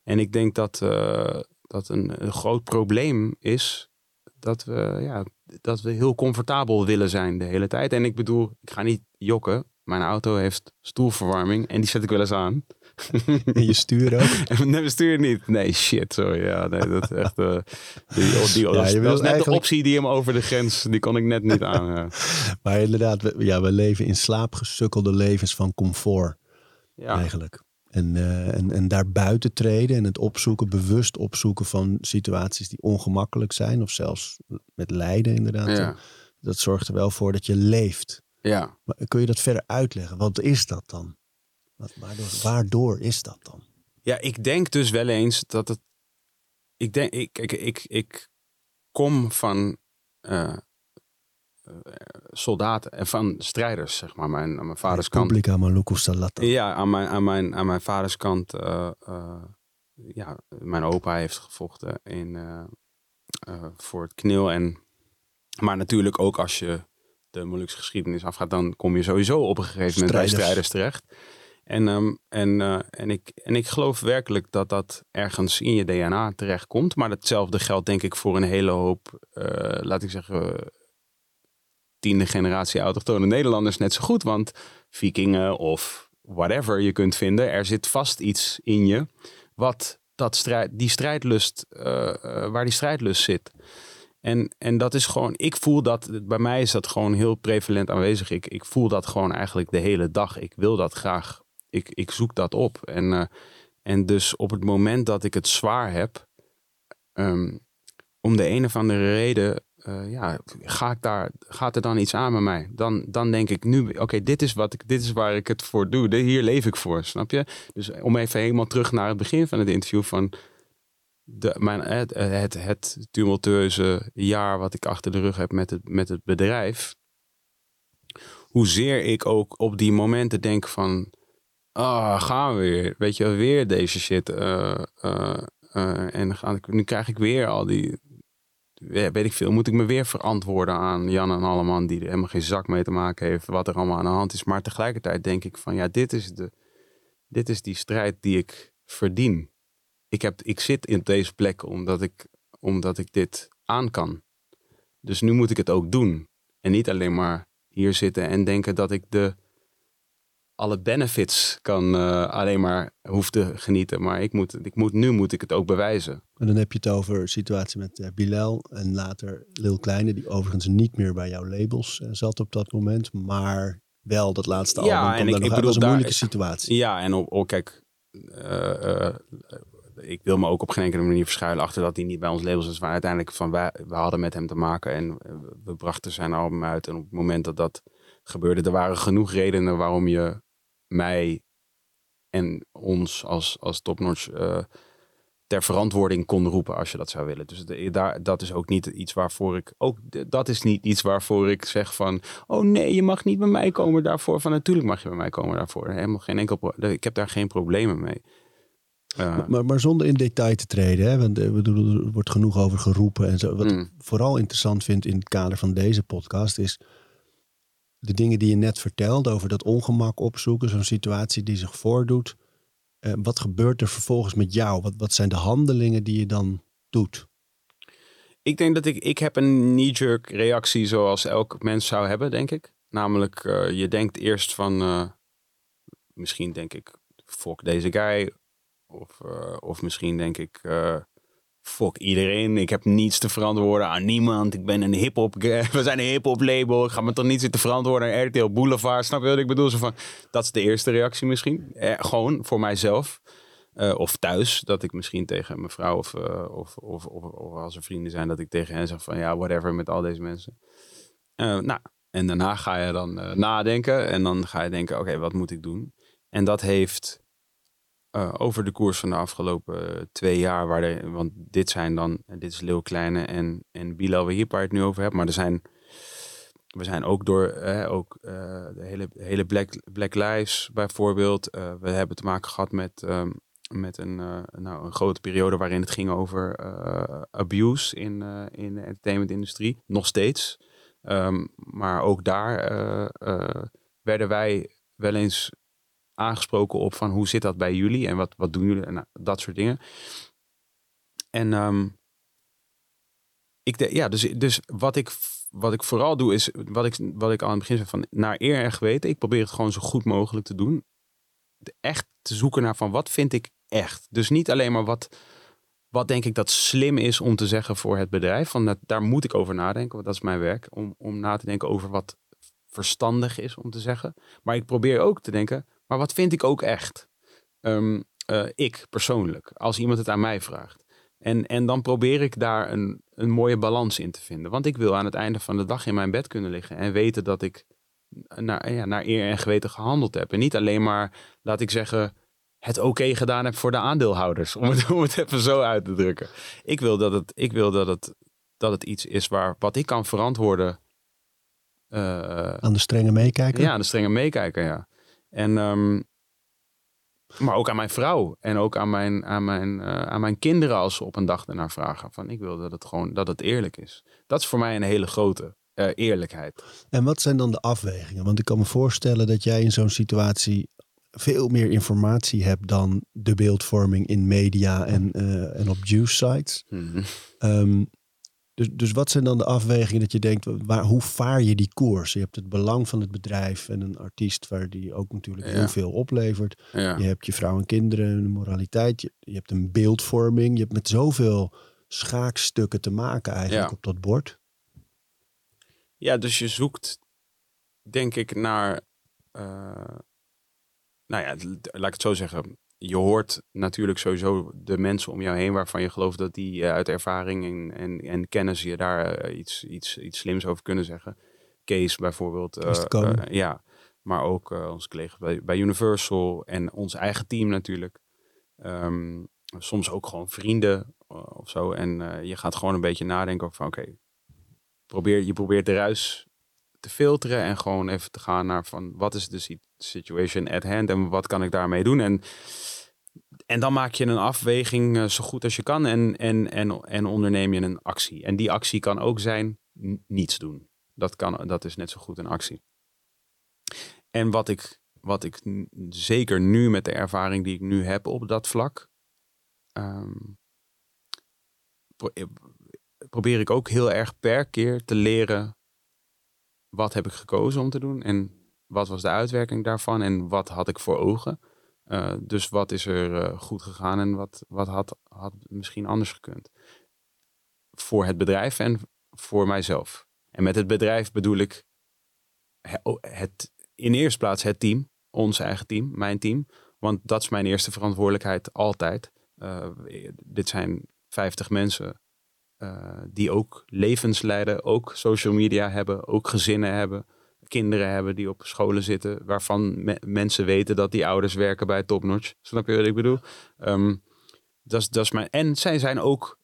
Speaker 3: En ik denk dat, uh, dat een, een, groot probleem is dat we, ja, dat we heel comfortabel willen zijn de hele tijd. En ik bedoel, ik ga niet jokken. Mijn auto heeft stoelverwarming en die zet ik wel eens aan.
Speaker 2: En je stuur ook?
Speaker 3: nee, we sturen niet. Nee, shit, sorry. Ja, nee, dat is echt... Uh, die, die, ja, dat, was net de optie die hem over de grens... Die kon ik net niet aan.
Speaker 2: Maar inderdaad, we, ja, we leven in slaapgesukkelde levens van comfort. Ja. Eigenlijk. En, uh, en, en daar buiten treden en het opzoeken, bewust opzoeken van situaties die ongemakkelijk zijn. Of zelfs met lijden inderdaad. Ja. Dat zorgt er wel voor dat je leeft.
Speaker 3: Ja.
Speaker 2: Maar kun je dat verder uitleggen? Wat is dat dan? Waardoor, waardoor is dat dan?
Speaker 3: Ja, ik denk dus wel eens dat het. Ik denk, ik, ik, ik, ik kom van uh, soldaten en van strijders, zeg maar. Mijn, aan mijn vaders kant.
Speaker 2: Maluku Salata.
Speaker 3: Ja, aan mijn, aan mijn, aan mijn vaders kant. Uh, uh, ja, mijn opa heeft gevochten in, voor het knil. En, maar natuurlijk ook als je de Molukse geschiedenis afgaat, dan kom je sowieso op een gegeven moment bij strijders terecht. En, um, en, uh, en, ik, en ik geloof werkelijk dat dat ergens in je DNA terechtkomt. Maar hetzelfde geldt denk ik voor een hele hoop, uh, laat ik zeggen, tiende generatie autochtone Nederlanders net zo goed. Want vikingen of whatever je kunt vinden, er zit vast iets in je wat dat strijd, die strijdlust, uh, waar die strijdlust zit. En, en dat is gewoon, ik voel dat, bij mij is dat gewoon heel prevalent aanwezig. Ik, ik voel dat gewoon eigenlijk de hele dag. Ik wil dat graag ik, ik zoek dat op. En, uh, en dus op het moment dat ik het zwaar heb, um, om de een of andere reden, uh, ja, ga ik daar, gaat er dan iets aan met mij? Dan, dan denk ik nu, oké, dit is wat ik, dit is waar ik het voor doe. Hier leef ik voor, snap je? Dus om even helemaal terug naar het begin van het interview van de, mijn, het, het, het tumultueuze jaar wat ik achter de rug heb met het, met het bedrijf. Hoezeer ik ook op die momenten denk van ah, gaan we weer. Weet je, weer deze shit. Uh, uh, uh, en nu krijg ik weer al die, weet ik veel, moet ik me weer verantwoorden aan Jan en Alleman, die er helemaal geen zak mee te maken heeft, wat er allemaal aan de hand is. Maar tegelijkertijd denk ik van, ja, dit is, de, dit is die strijd die ik verdien. Ik, heb, ik zit in deze plek omdat ik, omdat ik dit aan kan. Dus nu moet ik het ook doen. En niet alleen maar hier zitten en denken dat ik de alle benefits kan uh, alleen maar hoef te genieten. Maar ik moet, ik moet, nu moet ik het ook bewijzen.
Speaker 2: En dan heb je het over situatie met uh, Bilal en later Lil Kleine, die overigens niet meer bij jouw labels uh, zat op dat moment, maar wel dat laatste album. Ja, en ik, ik bedoel, een moeilijke situatie.
Speaker 3: Ja, en op, op kijk, ik wil me ook op geen enkele manier verschuilen achter dat hij niet bij ons labels is. Maar uiteindelijk van wij, we hadden met hem te maken en we brachten zijn album uit. En op het moment dat dat gebeurde, er waren genoeg redenen waarom je mij en ons als, als topnotch uh, ter verantwoording kon roepen als je dat zou willen. Dus daar, dat is ook niet iets waarvoor ik ook dat is niet iets waarvoor ik zeg van oh nee je mag niet bij mij komen daarvoor. Van natuurlijk mag je bij mij komen daarvoor. Helemaal geen enkel ik heb daar geen problemen mee.
Speaker 2: Maar, maar, zonder in detail te treden, hè? want uh, er wordt genoeg over geroepen en zo. Wat mm. ik vooral interessant vind in het kader van deze podcast is de dingen die je net vertelde over dat ongemak opzoeken, zo'n situatie die zich voordoet. Uh, wat gebeurt er vervolgens met jou? Wat, wat zijn de handelingen die je dan doet?
Speaker 3: Ik denk dat ik, ik heb een knee-jerk reactie zoals elk mens zou hebben, denk ik. Namelijk, uh, je denkt eerst van, uh, misschien denk ik, fok deze guy. Of, of misschien denk ik, fuck iedereen. Ik heb niets te verantwoorden aan niemand. Ik ben een hip-hop. We zijn een hip-hop label. Ik ga me toch niet zitten verantwoorden aan RTL Boulevard. Snap je wat ik bedoel? Zo van, dat is de eerste reactie misschien. Eh, gewoon voor mijzelf. Eh, of thuis, dat ik misschien tegen mijn vrouw of, uh, of, of, of, als er vrienden zijn, dat ik tegen hen zeg van ja, whatever met al deze mensen. Uh, nou, en daarna ga je dan nadenken en dan ga je denken, oké, wat moet ik doen? En dat heeft over de koers van de afgelopen twee jaar, waar de, want dit zijn dan, dit is Leeuw Kleine en, en Bilal Wahib waar je het nu over hebt, maar er zijn, we zijn ook door ook, de hele, hele Black, Black Lives bijvoorbeeld, we hebben te maken gehad met um, met een, nou, een grote periode waarin het ging over abuse in, in de entertainmentindustrie. Nog steeds. Um, maar ook daar werden wij wel eens aangesproken op van hoe zit dat bij jullie en wat, wat doen jullie en nou, dat soort dingen. En um, ik ja, dus, dus wat ik wat ik vooral doe is, wat ik, wat ik al aan het begin zei, van naar eer en geweten. Ik probeer het gewoon zo goed mogelijk te doen. Echt te zoeken naar van wat vind ik echt. Dus niet alleen maar wat, wat denk ik dat slim is om te zeggen voor het bedrijf. Van daar moet ik over nadenken, want dat is mijn werk. Om, om na te denken over wat verstandig is om te zeggen. Maar ik probeer ook te denken, maar wat vind ik ook echt? Um, uh, ik persoonlijk, als iemand het aan mij vraagt. En, en dan probeer ik daar een, een mooie balans in te vinden. Want ik wil aan het einde van de dag in mijn bed kunnen liggen en weten dat ik naar, ja, naar eer en geweten gehandeld heb. En niet alleen maar, laat ik zeggen, het oké gedaan heb voor de aandeelhouders. Om het, om het even zo uit te drukken. Ik wil dat het, ik wil dat het, dat het iets is waar, wat ik kan verantwoorden.
Speaker 2: Uh, aan de strenge meekijker?
Speaker 3: Ja, aan de strenge meekijker, ja. En, um, maar ook aan mijn vrouw. En ook aan mijn, aan, mijn, uh, aan mijn kinderen als ze op een dag ernaar vragen. Van ik wil dat het gewoon dat het eerlijk is. Dat is voor mij een hele grote. Uh, eerlijkheid.
Speaker 2: En wat zijn dan de afwegingen? Want ik kan me voorstellen dat jij in zo'n situatie veel meer informatie hebt dan de beeldvorming in media en, uh, en op juice sites. Mm um, dus, dus wat zijn dan de afwegingen dat je denkt, waar, hoe vaar je die koers? Je hebt het belang van het bedrijf en een artiest waar die ook natuurlijk ja. heel veel oplevert. Ja. Je hebt je vrouw en kinderen en de moraliteit. Je, je, hebt een beeldvorming. Je hebt met zoveel schaakstukken te maken eigenlijk ja. op dat bord.
Speaker 3: Ja, dus je zoekt denk ik naar... Uh nou ja, laat ik het zo zeggen. Je hoort natuurlijk sowieso de mensen om jou heen waarvan je gelooft dat die uh, uit ervaring en, en, en, kennis je daar uh, iets, iets, iets slims over kunnen zeggen. Kees bijvoorbeeld. Uh, ja, maar ook onze collega's bij, bij, Universal en ons eigen team natuurlijk. Um, soms ook gewoon vrienden of zo. En je gaat gewoon een beetje nadenken over van oké, okay, probeer, je probeert de ruis te filteren en gewoon even te gaan naar van wat is de situation at hand en wat kan ik daarmee doen. En, en dan maak je een afweging uh, zo goed als je kan en, en, en, en onderneem je een actie. En die actie kan ook zijn niets doen. Dat, kan, dat is net zo goed een actie. En wat ik, wat ik zeker nu met de ervaring die ik nu heb op dat vlak, um, probeer ik ook heel erg per keer te leren wat heb ik gekozen om te doen en wat was de uitwerking daarvan en wat had ik voor ogen. Uh, dus wat is er uh, goed gegaan en wat, wat had, had misschien anders gekund. Voor het bedrijf en voor mijzelf. En met het bedrijf bedoel ik het, in eerste plaats het team, ons eigen team, mijn team. Want dat is mijn eerste verantwoordelijkheid altijd. Uh, dit zijn 50 mensen die ook levens leiden, ook social media hebben, ook gezinnen hebben, kinderen hebben die op scholen zitten, waarvan me mensen weten dat die ouders werken bij Topnotch. Snap je wat ik bedoel? Um, dat is, mijn, en zij zijn ook,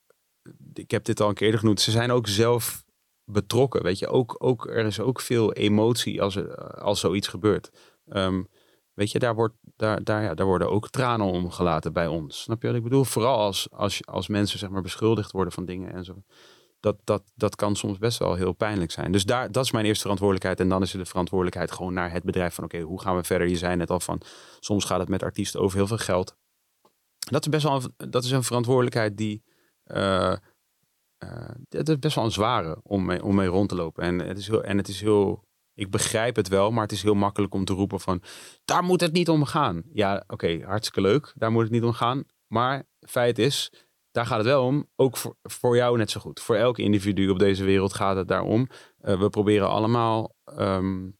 Speaker 3: ik heb dit al een keer genoemd, ze zijn ook zelf betrokken. Weet je, ook, ook, er is ook veel emotie als, er, als zoiets gebeurt. Um, Weet je, daar, wordt, daar, daar, ja, daar worden ook tranen om gelaten bij ons. Snap je wat ik bedoel? Vooral als, als, als mensen zeg maar, beschuldigd worden van dingen en zo. Dat, dat, dat kan soms best wel heel pijnlijk zijn. Dus daar, dat is mijn eerste verantwoordelijkheid. En dan is er de verantwoordelijkheid gewoon naar het bedrijf van oké, hoe gaan we verder? Je zei net al van, soms gaat het met artiesten over heel veel geld. Dat is best wel een, dat is een verantwoordelijkheid die... Uh, uh, het is best wel een zware om mee, om mee rond te lopen. En het is heel, en het is heel ik begrijp het wel, maar het is heel makkelijk om te roepen van... daar moet het niet om gaan. Ja, oké, hartstikke leuk. Daar moet het niet om gaan. Maar feit is, daar gaat het wel om. Ook voor, voor jou net zo goed. Voor elk individu op deze wereld gaat het daarom. Uh, we proberen allemaal um,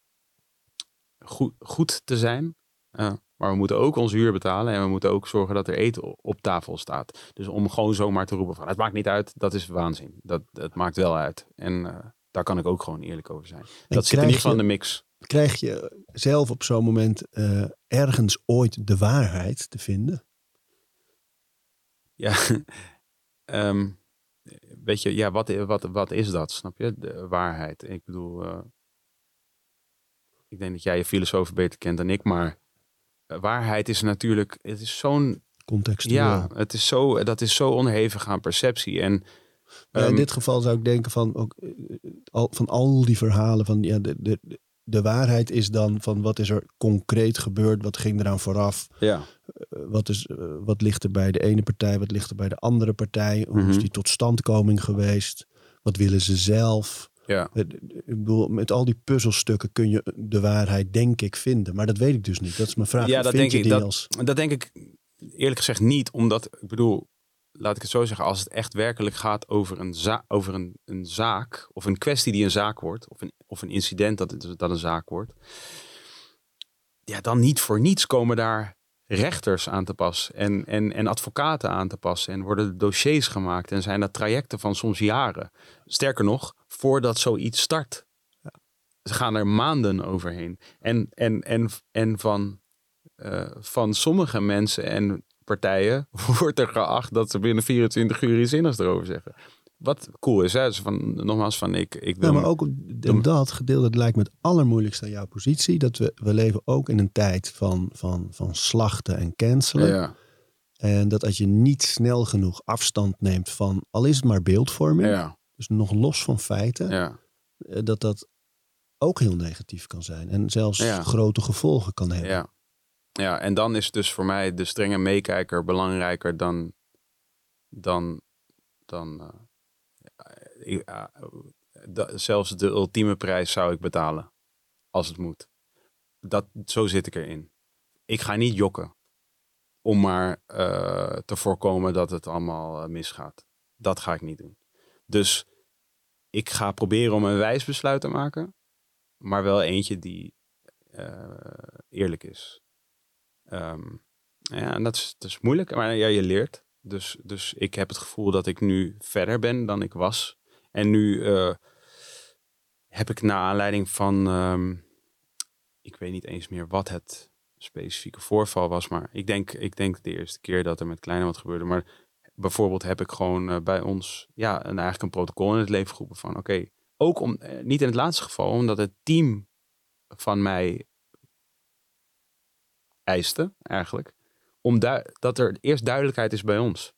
Speaker 3: goed, goed te zijn. Uh, maar we moeten ook ons huur betalen. En we moeten ook zorgen dat er eten op tafel staat. Dus om gewoon zomaar te roepen van het maakt niet uit. Dat is waanzin. Dat, maakt wel uit. En uh, daar kan ik ook gewoon eerlijk over zijn. dat zit in ieder geval in de mix.
Speaker 2: Krijg je zelf op zo'n moment ergens ooit de waarheid te vinden?
Speaker 3: Ja, um, weet je, ja, wat, wat, wat is dat? Snap je? De waarheid. Ik bedoel, uh, ik denk dat jij je filosoof beter kent dan ik, maar uh, waarheid is natuurlijk, het is zo'n
Speaker 2: contextueel.
Speaker 3: Ja, het is zo, dat is zo onderhevig aan perceptie. En
Speaker 2: in dit geval zou ik denken van, ook, uh, al, van al die verhalen van ja, de, de, de waarheid is dan van wat is er concreet gebeurd, wat ging eraan vooraf,
Speaker 3: ja.
Speaker 2: Uh, wat, is, uh, wat ligt er bij de ene partij, wat ligt er bij de andere partij, hoe mm -hmm. is die totstandkoming geweest, wat willen ze zelf.
Speaker 3: Ja.
Speaker 2: Ik bedoel, met al die puzzelstukken kun je de waarheid denk ik vinden, maar dat weet ik dus niet. Dat is mijn vraag.
Speaker 3: Ja, dat
Speaker 2: denk
Speaker 3: ik, dat, als... dat denk ik eerlijk gezegd niet, omdat ik bedoel, laat ik het zo zeggen, als het echt werkelijk gaat over een, za over een, een zaak, of een kwestie die een zaak wordt, of een, of een incident dat, dat een zaak wordt, ja, dan niet voor niets komen daar rechters aan te pas en, en, en advocaten aan te passen en worden dossiers gemaakt en zijn dat trajecten van soms jaren. Sterker nog, voordat zoiets start. Ze gaan er maanden overheen. En, en, en, en van, uh, van sommige mensen en partijen wordt er geacht dat ze binnen 24 uur iets zinnigs erover zeggen. Wat cool is, hè? Dus van, nogmaals, van ik, ik wil...
Speaker 2: Ja, maar ook dat gedeelte, lijkt me het allermoeilijkste aan jouw positie. Dat we, we leven ook in een tijd van, van, van slachten en cancelen.
Speaker 3: Ja.
Speaker 2: En dat als je niet snel genoeg afstand neemt van, al is het maar beeldvorming.
Speaker 3: Ja.
Speaker 2: Dus nog los van feiten.
Speaker 3: Ja.
Speaker 2: Dat dat ook heel negatief kan zijn. En zelfs ja. grote gevolgen kan hebben.
Speaker 3: Ja. Ja, en dan is dus voor mij de strenge meekijker belangrijker dan, dan, dan uh, da, zelfs de ultieme prijs zou ik betalen als het moet. Dat, zo zit ik erin. Ik ga niet jokken om maar uh, te voorkomen dat het allemaal misgaat. Dat ga ik niet doen. Dus ik ga proberen om een wijs besluit te maken, maar wel eentje die eerlijk is. Um, ja, en dat is, dat is moeilijk, maar ja, je leert. Dus, dus ik heb het gevoel dat ik nu verder ben dan ik was. En nu uh, heb ik naar aanleiding van, um, ik weet niet eens meer wat het specifieke voorval was, maar ik denk, ik denk de eerste keer dat er met kleine wat gebeurde. Maar bijvoorbeeld heb ik gewoon uh, bij ons ja, een, eigenlijk een protocol in het leven geroepen van oké, ook om, uh, niet in het laatste geval, omdat het team van mij eiste, eigenlijk. Om dat er eerst duidelijkheid is bij ons.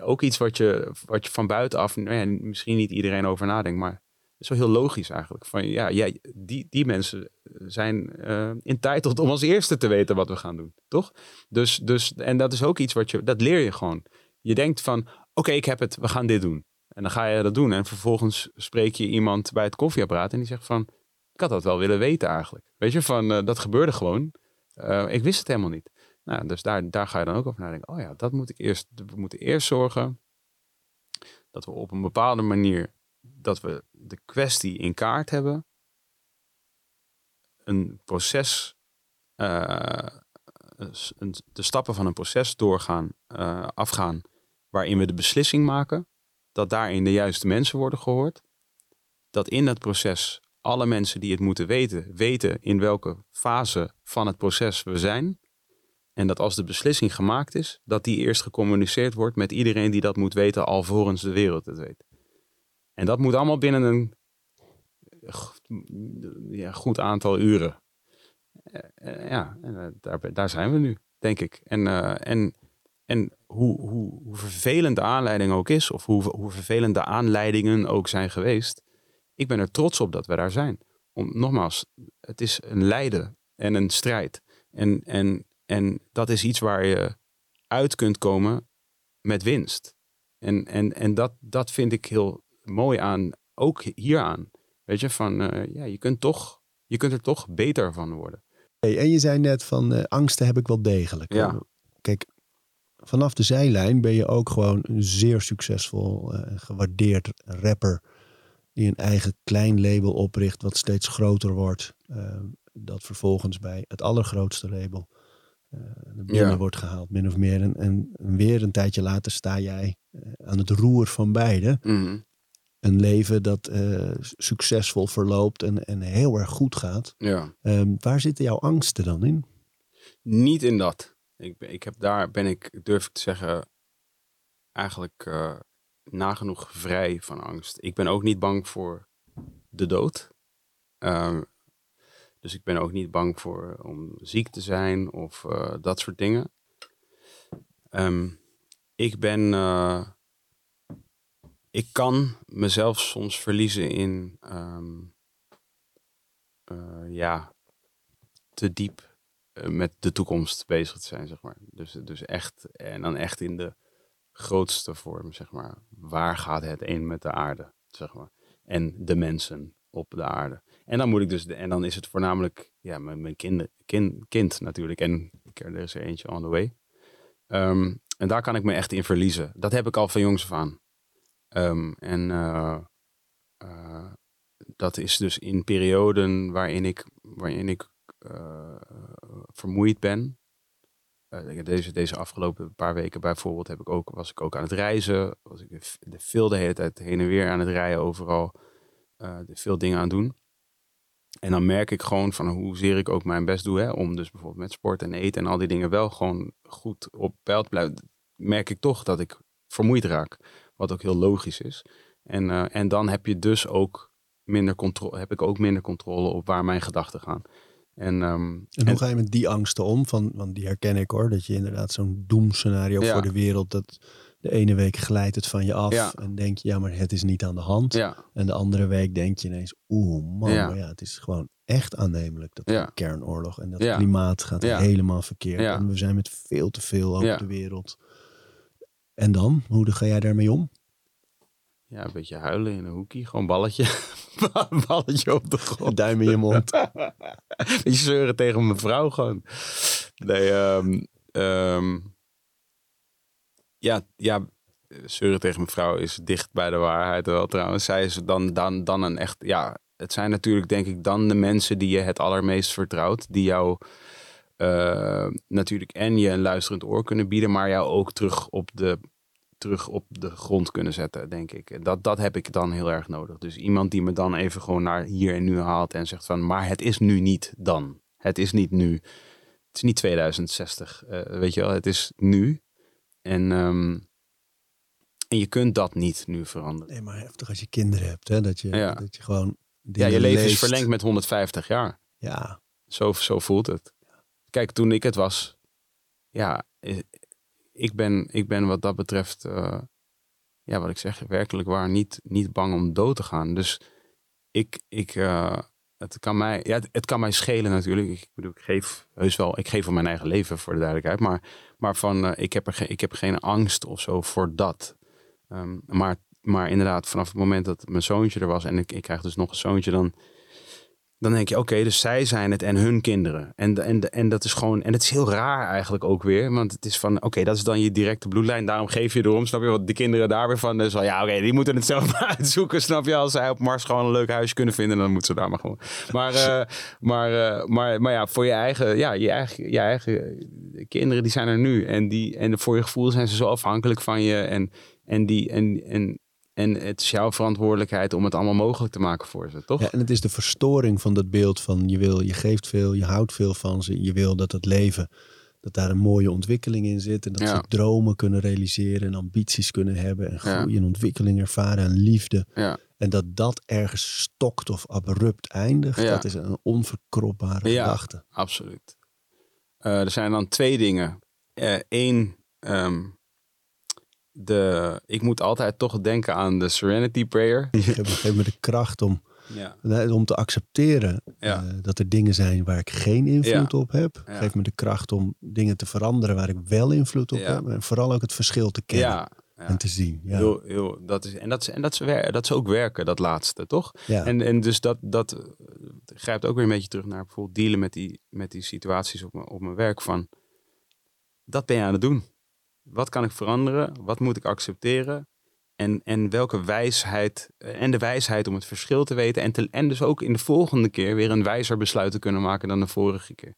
Speaker 3: Ook iets wat je, wat je van buitenaf, nou misschien niet iedereen over nadenkt, maar het is wel heel logisch eigenlijk. Van ja, ja die, die mensen zijn uh, entitled om als eerste te weten wat we gaan doen, toch? Dus, dus, en dat is ook iets wat je, dat leer je gewoon. Je denkt van, oké, ik heb het, we gaan dit doen. En dan ga je dat doen. En vervolgens spreek je iemand bij het koffieapparaat en die zegt van, ik had dat wel willen weten eigenlijk. Weet je, van dat gebeurde gewoon. Ik wist het helemaal niet. Nou, dus daar, daar ga je dan ook over nadenken. Oh ja, dat moet ik eerst. We moeten eerst zorgen dat we op een bepaalde manier dat we de kwestie in kaart hebben. Een proces, een, de stappen van een proces doorgaan, uh, afgaan, waarin we de beslissing maken. Dat daarin de juiste mensen worden gehoord. Dat in dat proces alle mensen die het moeten weten, weten in welke fase van het proces we zijn. En dat als de beslissing gemaakt is, dat die eerst gecommuniceerd wordt met iedereen die dat moet weten, alvorens de wereld het weet. En dat moet allemaal binnen een ja, goed aantal uren. Eh, ja, daar, daar zijn we nu, denk ik. En, en, en hoe, hoe, hoe vervelend de aanleiding ook is, of hoe, hoe vervelend de aanleidingen ook zijn geweest, ik ben er trots op dat we daar zijn. Om, nogmaals, het is een lijden en een strijd. En, en, en dat is iets waar je uit kunt komen met winst. En, en, en dat, dat vind ik heel mooi aan, ook hieraan. Weet je, van uh, ja, je kunt, toch, je kunt er toch beter van worden.
Speaker 2: Hey, en je zei net van uh, angsten heb ik wel degelijk.
Speaker 3: Ja.
Speaker 2: Kijk, vanaf de zijlijn ben je ook gewoon een zeer succesvol eh, gewaardeerd rapper. Die een eigen klein label opricht, wat steeds groter wordt. eh, dat vervolgens bij het allergrootste label eh naar binnen
Speaker 3: Ja.
Speaker 2: wordt gehaald, min of meer. En, en weer een tijdje later sta jij eh, aan het roer van beide.
Speaker 3: Mhm.
Speaker 2: Een leven dat eh, succesvol verloopt en, en heel erg goed gaat.
Speaker 3: Ja.
Speaker 2: Ehm, waar zitten jouw angsten dan in?
Speaker 3: Niet in dat. Ik, ik heb daar, ben ik, durf ik te zeggen, eigenlijk nagenoeg vrij van angst. Ik ben ook niet bang voor de dood. Ehm, dus ik ben ook niet bang voor om ziek te zijn of eh, dat soort dingen. Ehm, ik ben. eh, ik kan mezelf soms verliezen in. ehm, eh, ja, te diep eh, met de toekomst bezig te zijn, zeg maar. Dus, dus echt, en dan echt in de grootste vorm, zeg maar. Waar gaat het een met de aarde, zeg maar. En de mensen op de aarde. En dan moet ik dus, en dan is het voornamelijk, ja, mijn, mijn kinder, kind, kind natuurlijk. En er is er eentje on the way. Ehm, en daar kan ik me echt in verliezen. Dat heb ik al van jongs af aan. Ehm, en eh, eh, dat is dus in perioden waarin ik, waarin ik eh, vermoeid ben. Deze, deze afgelopen paar weken bijvoorbeeld heb ik ook, was ik ook aan het reizen. Was ik veel de hele tijd heen en weer aan het rijden overal. veel dingen aan doen. En dan merk ik gewoon van hoezeer ik ook mijn best doe. Hè, om dus bijvoorbeeld met sport en eten en al die dingen wel gewoon goed op peil te blijven. Merk ik toch dat ik vermoeid raak. Wat ook heel logisch is. En, eh, en dan heb je dus ook minder controle, heb ik ook minder controle op waar mijn gedachten gaan. En, ehm,
Speaker 2: En
Speaker 3: en-
Speaker 2: hoe ga je met die angsten om? Van, want die herken ik hoor. Dat je inderdaad zo'n doemscenario
Speaker 3: Ja.
Speaker 2: voor de wereld. Dat de ene week glijdt het van je af.
Speaker 3: Ja.
Speaker 2: En denk je, ja, maar het is niet aan de hand.
Speaker 3: ja,
Speaker 2: En de andere week denk je ineens, oeh man,
Speaker 3: Ja.
Speaker 2: maar ja, het is gewoon echt aannemelijk. Dat
Speaker 3: Ja.
Speaker 2: de kernoorlog en dat
Speaker 3: Ja.
Speaker 2: klimaat gaat
Speaker 3: Ja.
Speaker 2: helemaal verkeerd.
Speaker 3: Ja.
Speaker 2: En we zijn met veel te veel over
Speaker 3: Ja.
Speaker 2: de wereld. En dan? Hoe ga jij daarmee om?
Speaker 3: ja, een beetje huilen in een hoekje. Gewoon balletje. balletje op de grond.
Speaker 2: Duim in je mond.
Speaker 3: Beetje zeuren tegen mijn vrouw gewoon. Nee, ehm, ehm, ja, ja, zeuren tegen mijn vrouw is dicht bij de waarheid wel trouwens. Zij is dan, dan, dan een echt, ja, het zijn natuurlijk denk ik dan de mensen die je het allermeest vertrouwt. Die jou eh, natuurlijk en je een luisterend oor kunnen bieden, maar jou ook terug op de, terug op de grond kunnen zetten, denk ik. Dat, dat heb ik dan heel erg nodig. Dus iemand die me dan even gewoon naar hier en nu haalt en zegt van, maar het is nu niet dan. Het is niet nu. Het is niet 2060, eh, weet je wel. Het is nu. En, ehm, en je kunt dat niet nu veranderen.
Speaker 2: Nee, maar heftig als je kinderen hebt. Hè? Dat, je,
Speaker 3: Ja.
Speaker 2: dat je gewoon
Speaker 3: Ja, je leven is verlengd met 150 jaar.
Speaker 2: Ja,
Speaker 3: Zo, zo voelt het. Kijk, toen ik het was, ja, ik ben, ik ben wat dat betreft, eh, ja, wat ik zeg, werkelijk waar niet, niet bang om dood te gaan. Dus ik, ik, eh, het kan mij, ja, het, het kan mij schelen natuurlijk. Ik bedoel, ik geef heus wel, ik geef van mijn eigen leven voor de duidelijkheid, maar, maar van, eh, ik, heb er geen, ik heb geen angst of zo voor dat. Ehm, maar, maar inderdaad, vanaf het moment dat mijn zoontje er was en ik, ik krijg dus nog een zoontje, dan, dan denk je, oké, dus zij zijn het en hun kinderen. En, en, en dat is gewoon, en het is heel raar eigenlijk ook weer, want het is van, oké, dat is dan je directe bloedlijn, daarom geef je erom, snap je? Want de kinderen daar weer van, dus al, ja, oké, die moeten het zelf maar uitzoeken, snap je? Als zij op Mars gewoon een leuk huis kunnen vinden, dan moeten ze daar maar gewoon. Maar, eh, maar, eh, maar, maar ja, voor je eigen, ja, je eigen, je eigen kinderen, die zijn er nu. En, die, en voor je gevoel zijn ze zo afhankelijk van je. En, en, die, en, en, en het is jouw verantwoordelijkheid om het allemaal mogelijk te maken voor ze, toch?
Speaker 2: Ja, en het is de verstoring van dat beeld van je wil, je geeft veel, je houdt veel van ze. Je wil dat het leven, dat daar een mooie ontwikkeling in zit. En dat
Speaker 3: Ja.
Speaker 2: ze dromen kunnen realiseren en ambities kunnen hebben. En
Speaker 3: Ja.
Speaker 2: groei en ontwikkeling ervaren en liefde.
Speaker 3: Ja.
Speaker 2: En dat dat ergens stokt of abrupt eindigt. Dat is een onverkropbare
Speaker 3: Ja.
Speaker 2: gedachte.
Speaker 3: Absoluut. Eh, er zijn dan twee dingen. Eén, de, ik moet altijd toch denken aan de Serenity Prayer.
Speaker 2: Geef, me- geef me de kracht om,
Speaker 3: Ja.
Speaker 2: om te accepteren
Speaker 3: Ja.
Speaker 2: eh, dat er dingen zijn waar ik geen invloed op heb. Geef me de kracht om dingen te veranderen waar ik wel invloed op heb. En vooral ook het verschil te kennen en te zien. Ja.
Speaker 3: Heel, heel, dat is, en dat is, en dat is, wer- dat is ook werken, dat laatste, toch? En, en dus dat, dat eh, grijpt ook weer een beetje terug naar bijvoorbeeld dealen met die, met die situaties op, mijn- op mijn werk. Van, dat ben je aan het doen. Wat kan ik veranderen? Wat moet ik accepteren? En, en welke wijsheid, eh, en de wijsheid om het verschil te weten. En, te, en dus ook in de volgende keer weer een wijzer besluit te kunnen maken dan de vorige keer.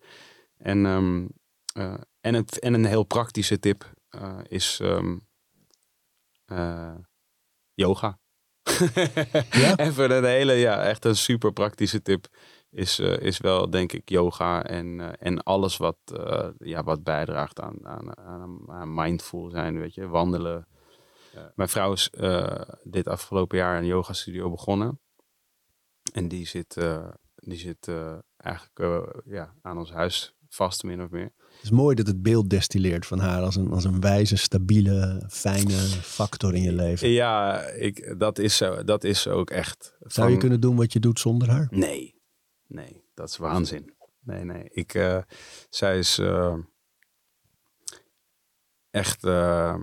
Speaker 3: En, ehm, eh, en, het, en een heel praktische tip eh, is ehm, eh, yoga.
Speaker 2: Ja?
Speaker 3: Even een hele, ja, echt een super praktische tip is, eh, is wel, denk ik, yoga en, eh, en alles wat, eh, ja, wat bijdraagt aan, aan, aan, aan mindful zijn, weet je, wandelen. Mijn vrouw is dit afgelopen jaar een yoga studio begonnen. En die zit, die zit eigenlijk ja, aan ons huis vast, min of meer.
Speaker 2: Het is mooi dat het beeld destilleert van haar als een, als een wijze, stabiele, fijne factor in je leven.
Speaker 3: Ja, ik, dat, is zo, dat is ook echt.
Speaker 2: Zou je kunnen doen wat je doet zonder haar?
Speaker 3: Nee, nee, dat is waanzin. Nee, nee. Ik, eh, zij is eh, echt, eh,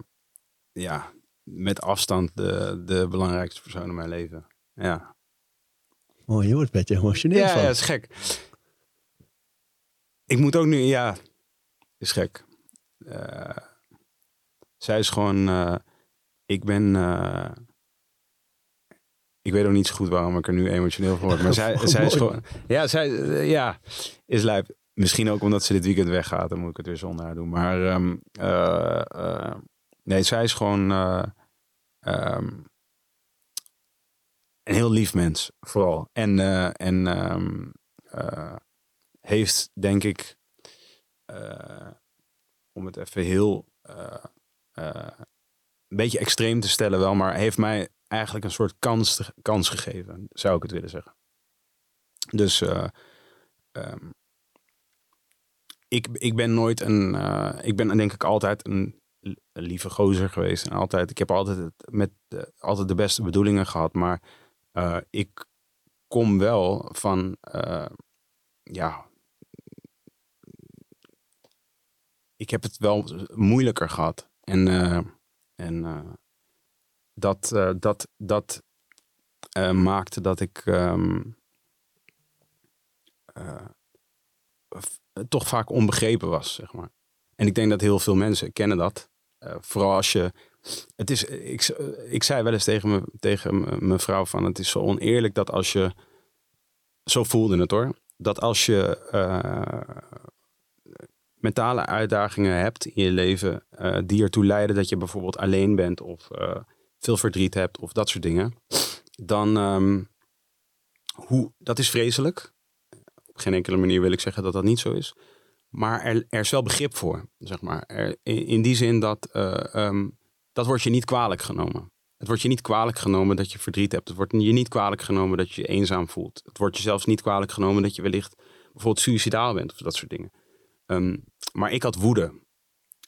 Speaker 3: ja, met afstand de, de belangrijkste persoon in mijn leven. Ja,
Speaker 2: Mooi, je wordt een beetje emotioneel
Speaker 3: ja,
Speaker 2: van.
Speaker 3: ja, is gek. Ik moet ook nu, ja, is gek. Zij is gewoon, ik ben, ik weet ook niet zo goed waarom ik er nu emotioneel van word, maar zij, zij is gewoon, ja, zij, eh, ja, is lijp. Misschien ook omdat ze dit weekend weggaat, dan moet ik het weer zonder haar doen. Maar ehm, eh, eh, nee, zij is gewoon eh, ehm, een heel lief mens, vooral. En, en ehm, eh, heeft, denk ik, om het even heel een beetje extreem te stellen wel, maar heeft mij eigenlijk een soort kans, kans gegeven, zou ik het willen zeggen. Dus ehm, ik, ik ben nooit een, eh, ik ben denk ik altijd een, lieve gozer geweest. En altijd, ik heb altijd, het, met, altijd de beste bedoelingen gehad, maar eh, ik kom wel van, ja, ik heb het wel moeilijker gehad. En, en dat, eh, dat, dat eh, maakte dat ik ehm, eh, toch vaak onbegrepen was, zeg maar. En ik denk dat heel veel mensen kennen dat. Vooral als je. Het is, ik, ik zei wel eens tegen, me, tegen mijn vrouw van het is zo oneerlijk dat als je. Zo voelde het hoor. Dat als je mentale uitdagingen hebt in je leven die ertoe leiden dat je bijvoorbeeld alleen bent of veel verdriet hebt of dat soort dingen, dan ehm, hoe, dat is vreselijk. Op geen enkele manier wil ik zeggen dat dat niet zo is. Maar er, er is wel begrip voor, zeg maar. Er, in, in die zin dat eh, ehm, dat wordt je niet kwalijk genomen. Het wordt je niet kwalijk genomen dat je verdriet hebt. Het wordt je niet kwalijk genomen dat je eenzaam voelt. Het wordt je zelfs niet kwalijk genomen dat je wellicht bijvoorbeeld suicidaal bent of dat soort dingen. Ehm, maar ik had woede.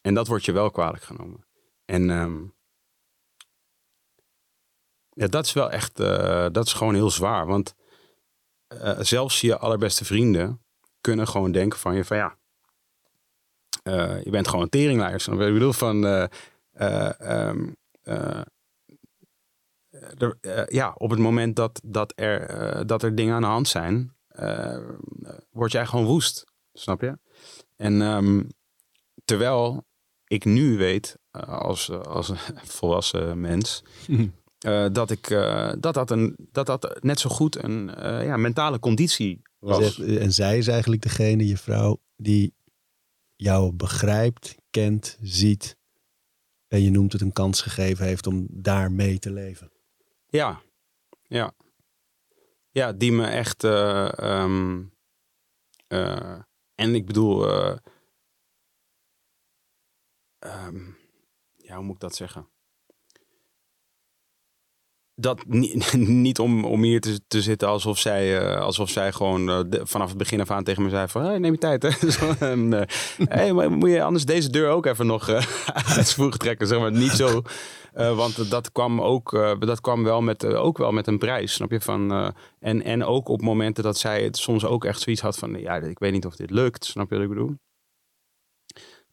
Speaker 3: En dat wordt je wel kwalijk genomen. En ja, dat is wel echt, eh, dat is gewoon heel zwaar. Want eh, zelfs je allerbeste vrienden kunnen gewoon denken van je van ja, eh, je bent gewoon een wat Ik bedoel van, eh, eh, ehm, ja, op het moment dat, dat, er, dat er dingen aan de hand zijn, word jij gewoon woest. Snap je? En ehm, terwijl ik nu weet, als, als volwassen mens, eh, dat, ik, eh, dat, dat, een, dat dat net zo goed een eh, ja, mentale conditie was.
Speaker 2: En zij is eigenlijk degene, je vrouw, die jou begrijpt, kent, ziet. En je noemt het een kans gegeven heeft om daar mee te leven.
Speaker 3: Ja, ja. Ja, die me echt. eh, ehm, eh, en ik bedoel. eh, ehm, ja, hoe moet ik dat zeggen? Dat niet, niet om, om hier te, te zitten alsof zij, eh, alsof zij gewoon eh, vanaf het begin af aan tegen me zei van hey, neem je tijd. Hè? Zo, eh, hey, maar moet je anders deze deur ook even nog uit z'n voegen trekken? Zeg maar niet zo. Want dat kwam ook, dat kwam wel met, ook wel met een prijs, snap je? Van, en, en ook op momenten dat zij het soms ook echt zoiets had van, ja, ik weet niet of dit lukt, snap je wat ik bedoel?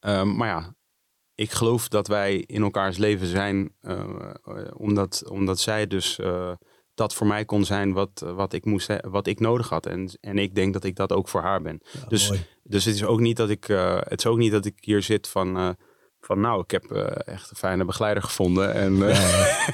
Speaker 3: Ehm, maar ja, ik geloof dat wij in elkaars leven zijn, eh, omdat, omdat zij dus eh, dat voor mij kon zijn wat, wat, ik, moest, wat ik nodig had. En, en ik denk dat ik dat ook voor haar ben.
Speaker 2: Ja,
Speaker 3: Dus-
Speaker 2: mooi.
Speaker 3: Dus het is ook niet dat ik, eh, het is ook niet dat ik hier zit van, van nou, ik heb eh, echt een fijne begeleider gevonden. En, eh,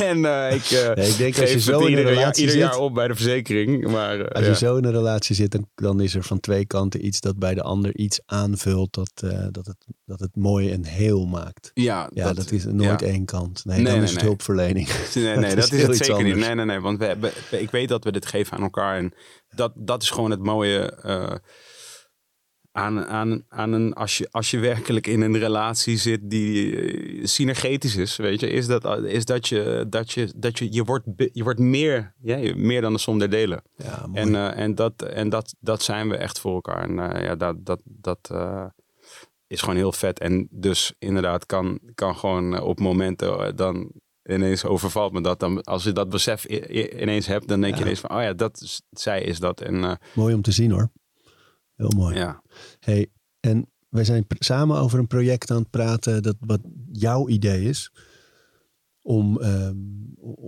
Speaker 3: en eh, ik,
Speaker 2: Nee, ik denk als je zo in een
Speaker 3: ieder, jaar,
Speaker 2: relatie
Speaker 3: ieder
Speaker 2: zit,
Speaker 3: jaar op bij de verzekering. Maar
Speaker 2: als je zo in een relatie zit, dan, dan is er van twee kanten iets dat bij de ander iets aanvult dat, dat, het, dat het mooi en heel maakt.
Speaker 3: ja,
Speaker 2: Ja, dat, is nooit
Speaker 3: ja.
Speaker 2: één kant. Nee,
Speaker 3: Nee,
Speaker 2: dan
Speaker 3: nee,
Speaker 2: is het hulpverlening.
Speaker 3: Nee, nee,
Speaker 2: Dat
Speaker 3: dat,
Speaker 2: is
Speaker 3: het zeker niet. Nee, nee, nee. Want we, ik weet dat we dit geven aan elkaar. En dat, dat is gewoon het mooie aan, aan, aan een... Als je, als je werkelijk in een relatie zit die eh, synergetisch is, weet je, is dat, is dat je, dat je, dat je, je wordt, je wordt meer, ja, meer dan de som der delen.
Speaker 2: Ja.
Speaker 3: En, eh, en, dat, en dat, dat zijn we echt voor elkaar. En eh, ja, dat, dat, dat is gewoon heel vet. En dus inderdaad kan, kan gewoon op momenten dan ineens overvalt me dat. Dan, als je dat besef ineens hebt, dan denk je ineens van, oh ja, dat zij is dat. En
Speaker 2: mooi om te zien hoor. Heel mooi.
Speaker 3: ja,
Speaker 2: Hey, en wij zijn samen over een project aan het praten dat wat jouw idee is. Om, ehm,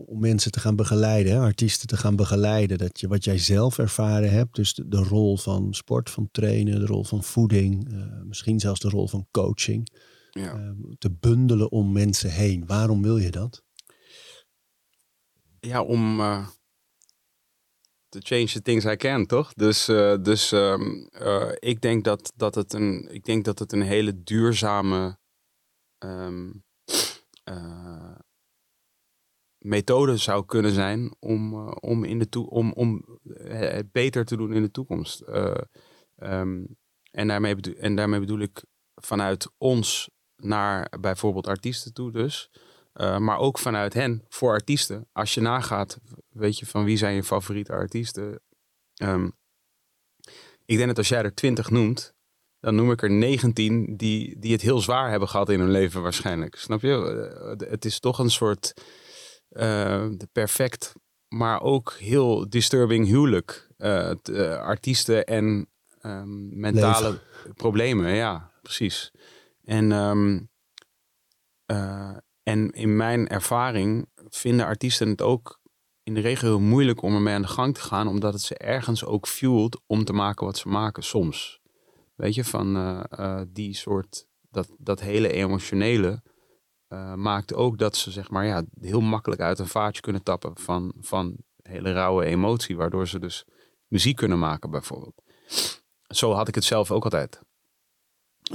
Speaker 2: om mensen te gaan begeleiden, hè, artiesten te gaan begeleiden. Dat je wat jij zelf ervaren hebt, dus de, de rol van sport, van trainen, de rol van voeding, eh, misschien zelfs de rol van coaching.
Speaker 3: ja.
Speaker 2: ehm, te bundelen om mensen heen. Waarom wil je dat?
Speaker 3: ja, om eh to change the things I can, toch? Dus, eh, dus ehm, eh, ik, denk dat, dat het een, ik denk dat het een hele duurzame ehm, eh, methode zou kunnen zijn om, om, in de om, om het beter te doen in de toekomst. Eh, ehm, en, daarmee en daarmee bedoel ik vanuit ons naar bijvoorbeeld artiesten toe dus. Uh, maar ook vanuit hen voor artiesten. Als je nagaat, weet je van wie zijn je favoriete artiesten. Um, ik denk dat als jij er twintig noemt, dan noem ik er 19 die, die het heel zwaar hebben gehad in hun leven waarschijnlijk. Snap je? Uh, het is toch een soort uh, perfect, maar ook heel disturbing huwelijk. Uh, artiesten en um, mentale Leven. problemen, ja, precies. En um, en in mijn ervaring vinden artiesten het ook in de regio heel moeilijk om ermee aan de gang te gaan, omdat het ze ergens ook fuelt om te maken wat ze maken soms. Weet je, van uh, uh, die soort, dat, dat hele emotionele uh, maakt ook dat ze zeg maar ja, heel makkelijk uit een vaatje kunnen tappen van, van hele rauwe emotie, waardoor ze dus muziek kunnen maken bijvoorbeeld. Zo had ik het zelf ook altijd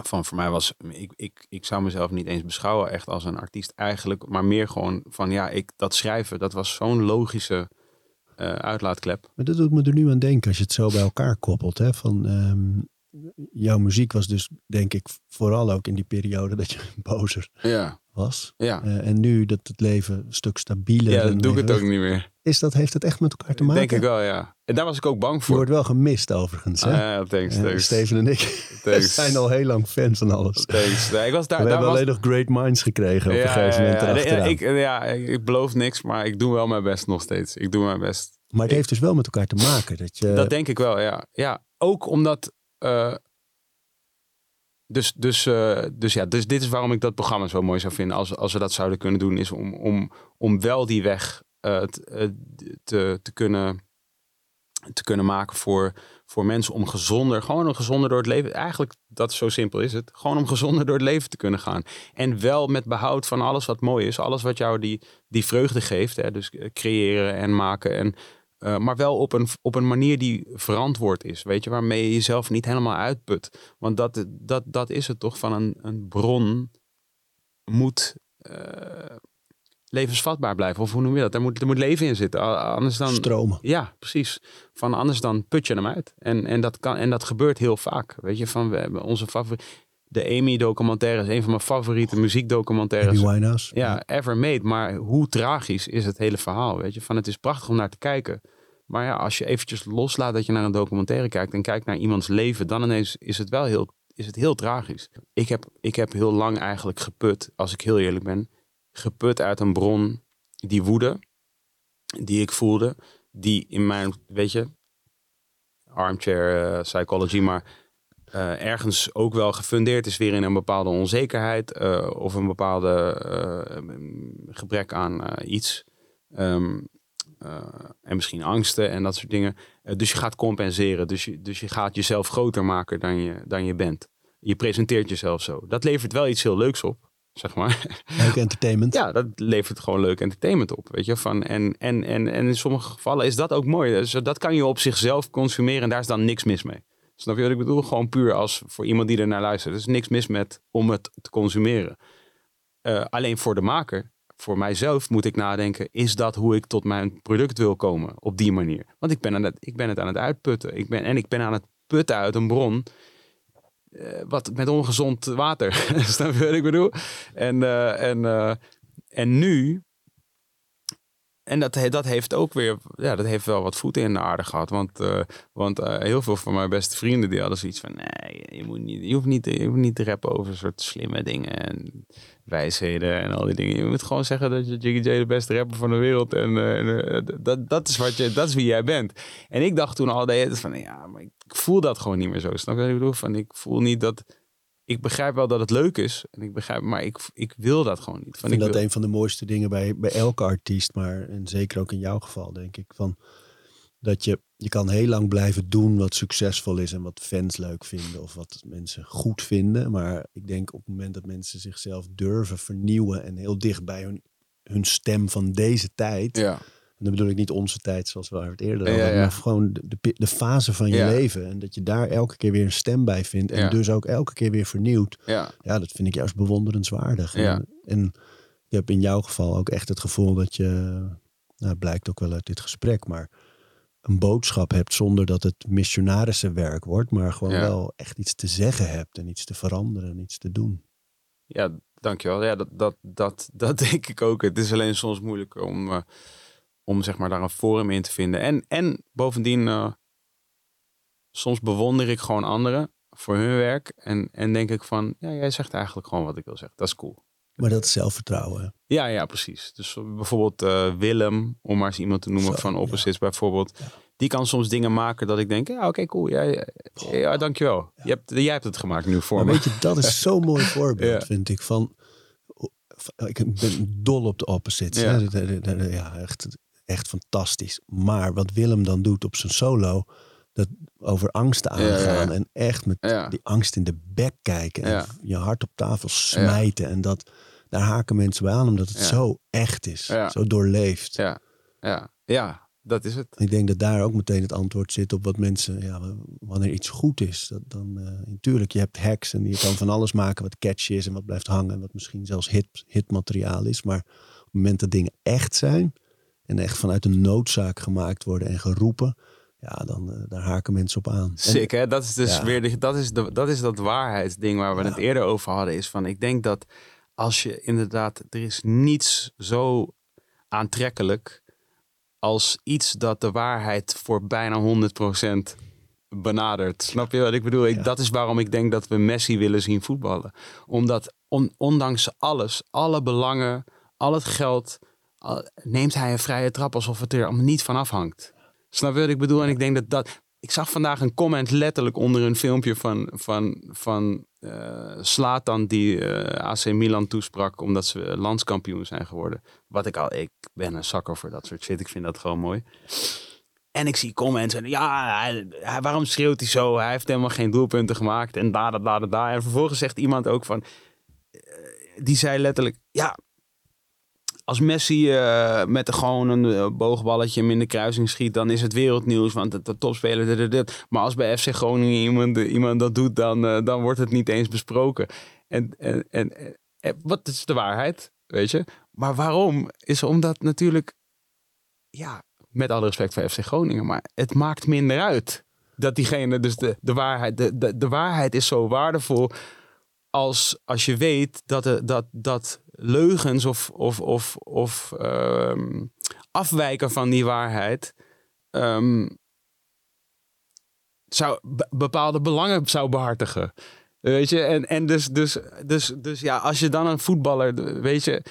Speaker 3: van voor mij was, ik, ik, ik zou mezelf niet eens beschouwen echt als een artiest eigenlijk, maar meer gewoon van ja, ik, dat schrijven, dat was zo'n logische uh, uitlaatklep.
Speaker 2: Maar dat doet me er nu aan denken als je het zo bij elkaar koppelt. Hè? Van, um, jouw muziek was dus denk ik vooral ook in die periode dat je bozer
Speaker 3: ja.
Speaker 2: Was.
Speaker 3: Ja.
Speaker 2: Uh, en nu dat het leven een stuk stabieler
Speaker 3: Ja, dan doe ik het ook niet meer.
Speaker 2: Is dat, heeft het echt met elkaar te maken?
Speaker 3: Denk ik wel, ja. En daar was ik ook bang voor.
Speaker 2: Je wordt wel gemist overigens. Hè?
Speaker 3: Ah, ja, thanks, thanks.
Speaker 2: Steven en ik zijn al heel lang fans van alles.
Speaker 3: Thanks. Nee, ik was daar,
Speaker 2: We
Speaker 3: daar
Speaker 2: hebben
Speaker 3: was...
Speaker 2: alleen nog Great Minds gekregen op
Speaker 3: ja,
Speaker 2: een gegeven moment
Speaker 3: ja, ja. Ik, ja, ik beloof niks, maar ik doe wel mijn best nog steeds. Ik doe mijn best.
Speaker 2: Maar het
Speaker 3: ik,
Speaker 2: heeft dus wel met elkaar te maken. Dat, je...
Speaker 3: dat denk ik wel, ja. Ja, ook omdat... Uh, dus, dus, uh, dus ja, dus dit is waarom ik dat programma zo mooi zou vinden. Als, als we dat zouden kunnen doen, is om, om, om wel die weg uh, te, te, te, kunnen, te kunnen maken voor, voor mensen om gezonder, gewoon een gezonder door het leven. Eigenlijk, dat zo simpel is het. Gewoon om gezonder door het leven te kunnen gaan. En wel met behoud van alles wat mooi is. Alles wat jou die, die vreugde geeft. Hè? Dus creëren en maken. En, uh, maar wel op een, op een manier die verantwoord is. Weet je, waarmee je jezelf niet helemaal uitput. Want dat, dat, dat is het toch van een, een bron moet uh, levensvatbaar blijven. Of hoe noem je dat? Er moet, er moet leven in zitten. Anders dan...
Speaker 2: Stromen.
Speaker 3: Ja, precies. Van anders dan put je hem uit. En, en, dat, kan, en dat gebeurt heel vaak. Weet je, van we hebben onze favoriete... De Amy-documentaire is een van mijn favoriete muziekdocumentaires.
Speaker 2: Winehouse.
Speaker 3: Ja, ever made. Maar hoe tragisch is het hele verhaal? Weet je, van het is prachtig om naar te kijken. Maar ja, als je eventjes loslaat dat je naar een documentaire kijkt en kijkt naar iemands leven, dan ineens is het wel heel, is het heel tragisch. Ik heb, ik heb heel lang eigenlijk geput, als ik heel eerlijk ben, geput uit een bron die woede, die ik voelde, die in mijn, weet je, armchair uh, psychology, maar uh, ergens ook wel gefundeerd is weer in een bepaalde onzekerheid uh, of een bepaalde gebrek aan iets. Um, en misschien angsten en dat soort dingen. dus je gaat compenseren. Dus je, dus je gaat jezelf groter maken dan je, dan je bent. Je presenteert jezelf zo. Dat levert wel iets heel leuks op, zeg maar.
Speaker 2: Leuk entertainment.
Speaker 3: Ja, dat levert gewoon leuk entertainment op. Weet je? Van, en, en, en, en in sommige gevallen is dat ook mooi. Dus dat kan je op zichzelf consumeren en daar is dan niks mis mee. Snap je wat ik bedoel? Gewoon puur als voor iemand die er naar luistert. Er is niks mis met om het te consumeren. Uh, alleen voor de maker, voor mijzelf moet ik nadenken: is dat hoe ik tot mijn product wil komen op die manier? Want ik ben, aan het, ik ben het aan het uitputten. Ik ben, en ik ben aan het putten uit een bron. Uh, wat met ongezond water. Snap je wat ik bedoel? En, uh, en, en nu en dat, dat heeft ook weer, ja, dat heeft wel wat voeten in de aarde gehad. Want, uh, want uh, heel veel van mijn beste vrienden die hadden zoiets van, nee, je, moet niet, je, hoeft niet, je hoeft niet te rappen over soort slimme dingen en wijsheden en al die dingen. Je moet gewoon zeggen dat je Jiggy J de beste rapper van de wereld en, en dat, dat, is wat je, dat is wie jij bent. En ik dacht toen al de van, ja, maar ik voel dat gewoon niet meer zo. Snap je wat ik bedoel? Van, ik voel niet dat ik begrijp wel dat het leuk is. En ik begrijp, maar ik, ik wil dat gewoon niet.
Speaker 2: Van, ik vind dat een van de mooiste dingen bij, bij elke artiest. Maar en zeker ook in jouw geval, denk ik. Van, dat je, je kan heel lang blijven doen wat succesvol is en wat fans leuk vinden. Of wat mensen goed vinden. Maar ik denk op het moment dat mensen zichzelf durven vernieuwen. En heel dicht bij hun, hun stem van deze tijd.
Speaker 3: Ja
Speaker 2: dan bedoel ik niet onze tijd zoals we het eerder hadden, maar gewoon de, de, de, fase van je leven. En dat je daar elke keer weer een stem bij vindt. En dus ook elke keer weer vernieuwt.
Speaker 3: Ja,
Speaker 2: ja dat vind ik juist bewonderenswaardig. En, en je hebt in jouw geval ook echt het gevoel dat je, nou, blijkt ook wel uit dit gesprek, maar een boodschap hebt zonder dat het missionarissenwerk wordt, maar gewoon wel echt iets te zeggen hebt en iets te veranderen en iets te doen.
Speaker 3: Ja, dankjewel. Ja, dat, dat, dat, dat denk ik ook. Het is alleen soms moeilijk om. Uh om zeg maar daar een forum in te vinden. En, en bovendien, uh, soms bewonder ik gewoon anderen voor hun werk. En, en denk ik van, ja, jij zegt eigenlijk gewoon wat ik wil zeggen. Dat is cool.
Speaker 2: Maar dat is zelfvertrouwen.
Speaker 3: Ja, ja, precies. Dus bijvoorbeeld uh, Willem, om maar eens iemand te noemen van Opposites ja. bijvoorbeeld. Ja. Die kan soms dingen maken dat ik denk, ja, oké, okay, cool. Ja, ja, ja, dankjewel. Je hebt, jij hebt het gemaakt nu voor
Speaker 2: maar
Speaker 3: me.
Speaker 2: weet je, dat is zo'n mooi voorbeeld, vind ik, van... Ik ben dol op de opposites. Ja, ja echt echt fantastisch. Maar wat Willem dan doet op zijn solo, dat over angsten aangaan en echt met die angst in de bek kijken en je hart op tafel smijten en dat daar haken mensen bij aan omdat het zo echt is, zo doorleefd.
Speaker 3: Ja, ja, ja, dat is het.
Speaker 2: Ik denk dat daar ook meteen het antwoord zit op wat mensen, ja, wanneer iets goed is, dat, dan uh, natuurlijk je hebt hacks en je kan van alles maken wat catchy is en wat blijft hangen en wat misschien zelfs hit, hitmateriaal is, maar op het moment dat dingen echt zijn, en echt vanuit een noodzaak gemaakt worden en geroepen, ja, dan uh, daar haken mensen op aan.
Speaker 3: Sick, hè? Dat is dus weer de, dat, is de, dat is dat waarheidsding waar we het eerder over hadden. Is van, ik denk dat als je inderdaad, er is niets zo aantrekkelijk als iets dat de waarheid voor bijna 100% benadert. Snap je wat ik bedoel? Ik, Dat is waarom ik denk dat we Messi willen zien voetballen. Omdat on, ondanks alles, alle belangen, al het geld, neemt hij een vrije trap alsof het er allemaal niet van afhangt. Snap je wat ik bedoel? En ik denk dat dat... Ik zag vandaag een comment letterlijk onder een filmpje van, van, van uh, Slatan die uh, eh, AC Milan toesprak omdat ze landskampioen zijn geworden. Wat ik al, ik ben een zakker voor dat soort shit. Ik vind dat gewoon mooi. En ik zie comments en ja, hij, waarom schreeuwt hij zo? Hij heeft helemaal geen doelpunten gemaakt en da da da da. En vervolgens zegt iemand ook van, uh, die zei letterlijk, ja, als Messi uh, met gewoon een uh, boogballetje in de kruising schiet, dan is het wereldnieuws, want het de topspeler. Dit, dit. Maar als bij FC Groningen iemand, iemand dat doet, dan, dan wordt het niet eens besproken. En, en, en, en, wat is de waarheid, weet je? Maar waarom? Is omdat natuurlijk, ja, met alle respect voor FC Groningen, maar het maakt minder uit. Dat diegene, dus de, de waarheid, de, de, de waarheid is zo waardevol als, als je weet dat, dat, dat leugens of, of, of, of um, afwijken van die waarheid um, zou bepaalde belangen zou behartigen. Weet je, en, en dus, dus, dus, dus ja, als je dan een voetballer, weet je,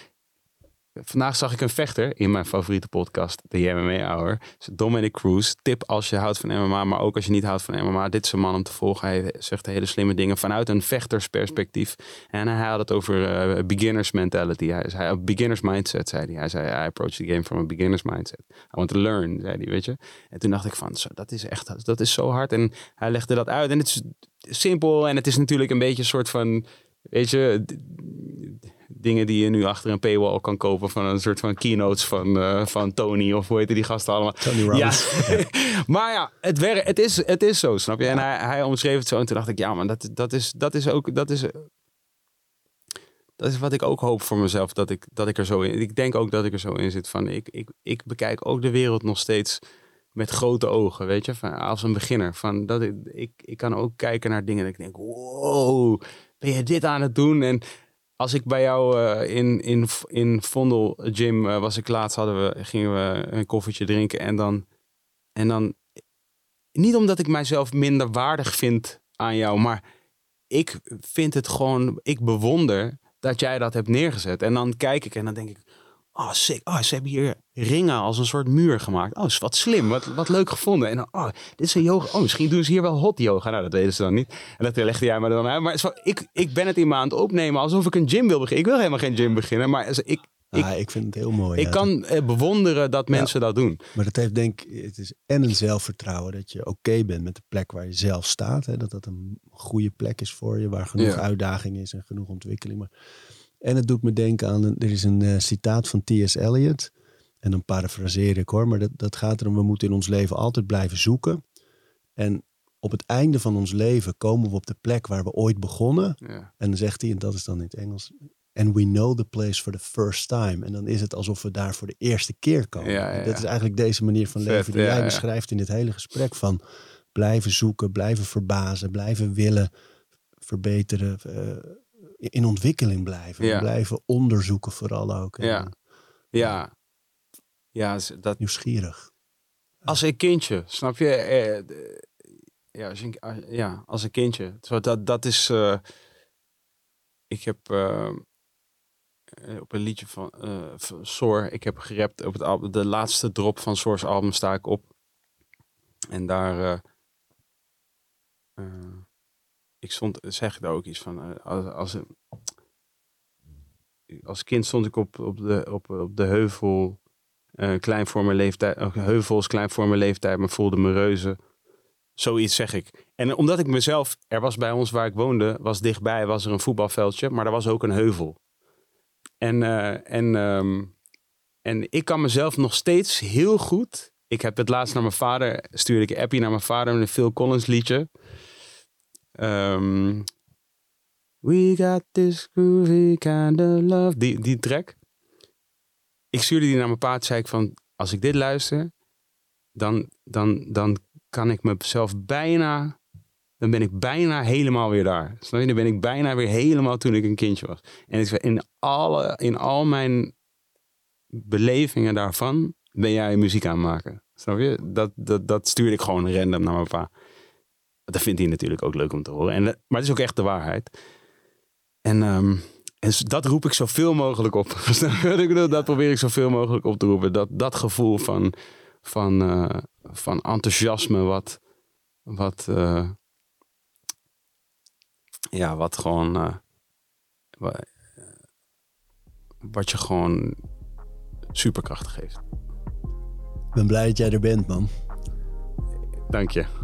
Speaker 3: vandaag zag ik een vechter in mijn favoriete podcast, de MMA Hour. Dominic Cruz. Tip als je houdt van MMA, maar ook als je niet houdt van MMA. Dit is een man om te volgen. Hij zegt hele slimme dingen vanuit een vechtersperspectief. En hij had het over eh, beginners mentality. Hij zei, beginners mindset, zei hij. Hij zei, I approach the game from a beginners mindset. I want to learn, zei hij, weet je. En toen dacht ik van, zo, dat is echt, dat is zo hard. En hij legde dat uit. En het is simpel en het is natuurlijk een beetje een soort van, weet je dingen die je nu achter een paywall kan kopen van een soort van keynotes van, uh, van Tony of hoe heet die gasten allemaal.
Speaker 2: Tony Robbins.
Speaker 3: Ja. maar ja, het, werkt, het, is, het is zo, snap je? En hij, hij omschreef het zo en toen dacht ik, ja maar dat, dat, is, dat is ook, dat is, dat is wat ik ook hoop voor mezelf, dat ik, dat ik er zo in, ik denk ook dat ik er zo in zit van, ik, ik, ik bekijk ook de wereld nog steeds met grote ogen, weet je, van, als een beginner. Van dat ik, ik, ik kan ook kijken naar dingen en ik denk, wow, ben je dit aan het doen? En als ik bij jou uh, in, in, in Vondel Gym uh, was ik laatst, hadden we, gingen we een koffietje drinken en dan, en dan, niet omdat ik mijzelf minder waardig vind aan jou, maar ik vind het gewoon, ik bewonder dat jij dat hebt neergezet. En dan kijk ik en dan denk ik, Oh, sick. Oh, ze hebben hier ringen als een soort muur gemaakt. Oh, is wat slim. Wat, wat leuk gevonden. En dan, oh, dit is een yoga. Oh, misschien doen ze hier wel hot yoga. Nou, dat weten ze dan niet. En dat legde jij me dan uit. Maar ik, ik ben het in me aan het opnemen alsof ik een gym wil beginnen. Ik wil helemaal geen gym beginnen. Maar ik,
Speaker 2: ik, ah, ik vind het heel mooi.
Speaker 3: Ik kan eh, bewonderen dat mensen dat doen.
Speaker 2: Maar dat heeft denk ik, het is en een zelfvertrouwen dat je oké bent met de plek waar je zelf staat. Hè, dat dat een goede plek is voor je, waar genoeg uitdaging is en genoeg ontwikkeling. Maar en het doet me denken aan, er is een uh, citaat van T.S. Eliot. En dan parafraseer ik hoor, maar dat, dat gaat erom, we moeten in ons leven altijd blijven zoeken. En op het einde van ons leven komen we op de plek waar we ooit begonnen. Ja. En dan zegt hij, en dat is dan in het Engels, and we know the place for the first time. En dan is het alsof we daar voor de eerste keer komen. Ja, dat is eigenlijk deze manier van leven die jij beschrijft in dit hele gesprek van blijven zoeken, blijven verbazen, blijven willen verbeteren. Uh, in ontwikkeling blijven. Ja. Blijven onderzoeken vooral ook.
Speaker 3: Ja. ja. Ja, dat...
Speaker 2: Nieuwsgierig.
Speaker 3: Als een kindje, snap je? Eh, ja, als een, ja, als een kindje. Zo, dat, dat is... Uh, ik heb uh, op een liedje van uh, Soor, ik heb gerapt op het album, de laatste drop van Soor's album sta ik op. En daar ik stond, zeg daar ook iets van, eh, als, als, als kind stond ik op, op, de, op, op de heuvel, uh, klein voor mijn leeftijd, uh, heuvels, klein voor mijn leeftijd, maar voelde me reuze. Zoiets zeg ik. En omdat ik mezelf, er was bij ons waar ik woonde, was dichtbij, was er een voetbalveldje, maar er was ook een heuvel. En, en, ehm, en ik kan mezelf nog steeds heel goed. Ik heb het laatst naar mijn vader, stuurde ik een appie naar mijn vader met een Phil Collins liedje. Um, We got this groovy kind of love. Die, die track. Ik stuurde die naar mijn paard. Zei ik van, als ik dit luister, dan, dan, dan kan ik mezelf bijna... Dan ben ik bijna helemaal weer daar. Snap je? Dan ben ik bijna weer helemaal toen ik een kindje was. En in, alle, in al mijn belevingen daarvan ben jij muziek aan maken. Snap je? Dat, dat, dat stuurde ik gewoon random naar mijn pa. Dat vindt hij natuurlijk ook leuk om te horen. En, maar het is ook echt de waarheid. En, um, en dat roep ik zoveel mogelijk op. dat probeer ik zoveel mogelijk op te roepen. Dat, dat gevoel van, van, uh, van enthousiasme, wat, wat, uh, ja, wat gewoon, uh, wat, je gewoon superkracht geeft.
Speaker 2: Ik ben blij dat jij er bent, man.
Speaker 3: Dank je.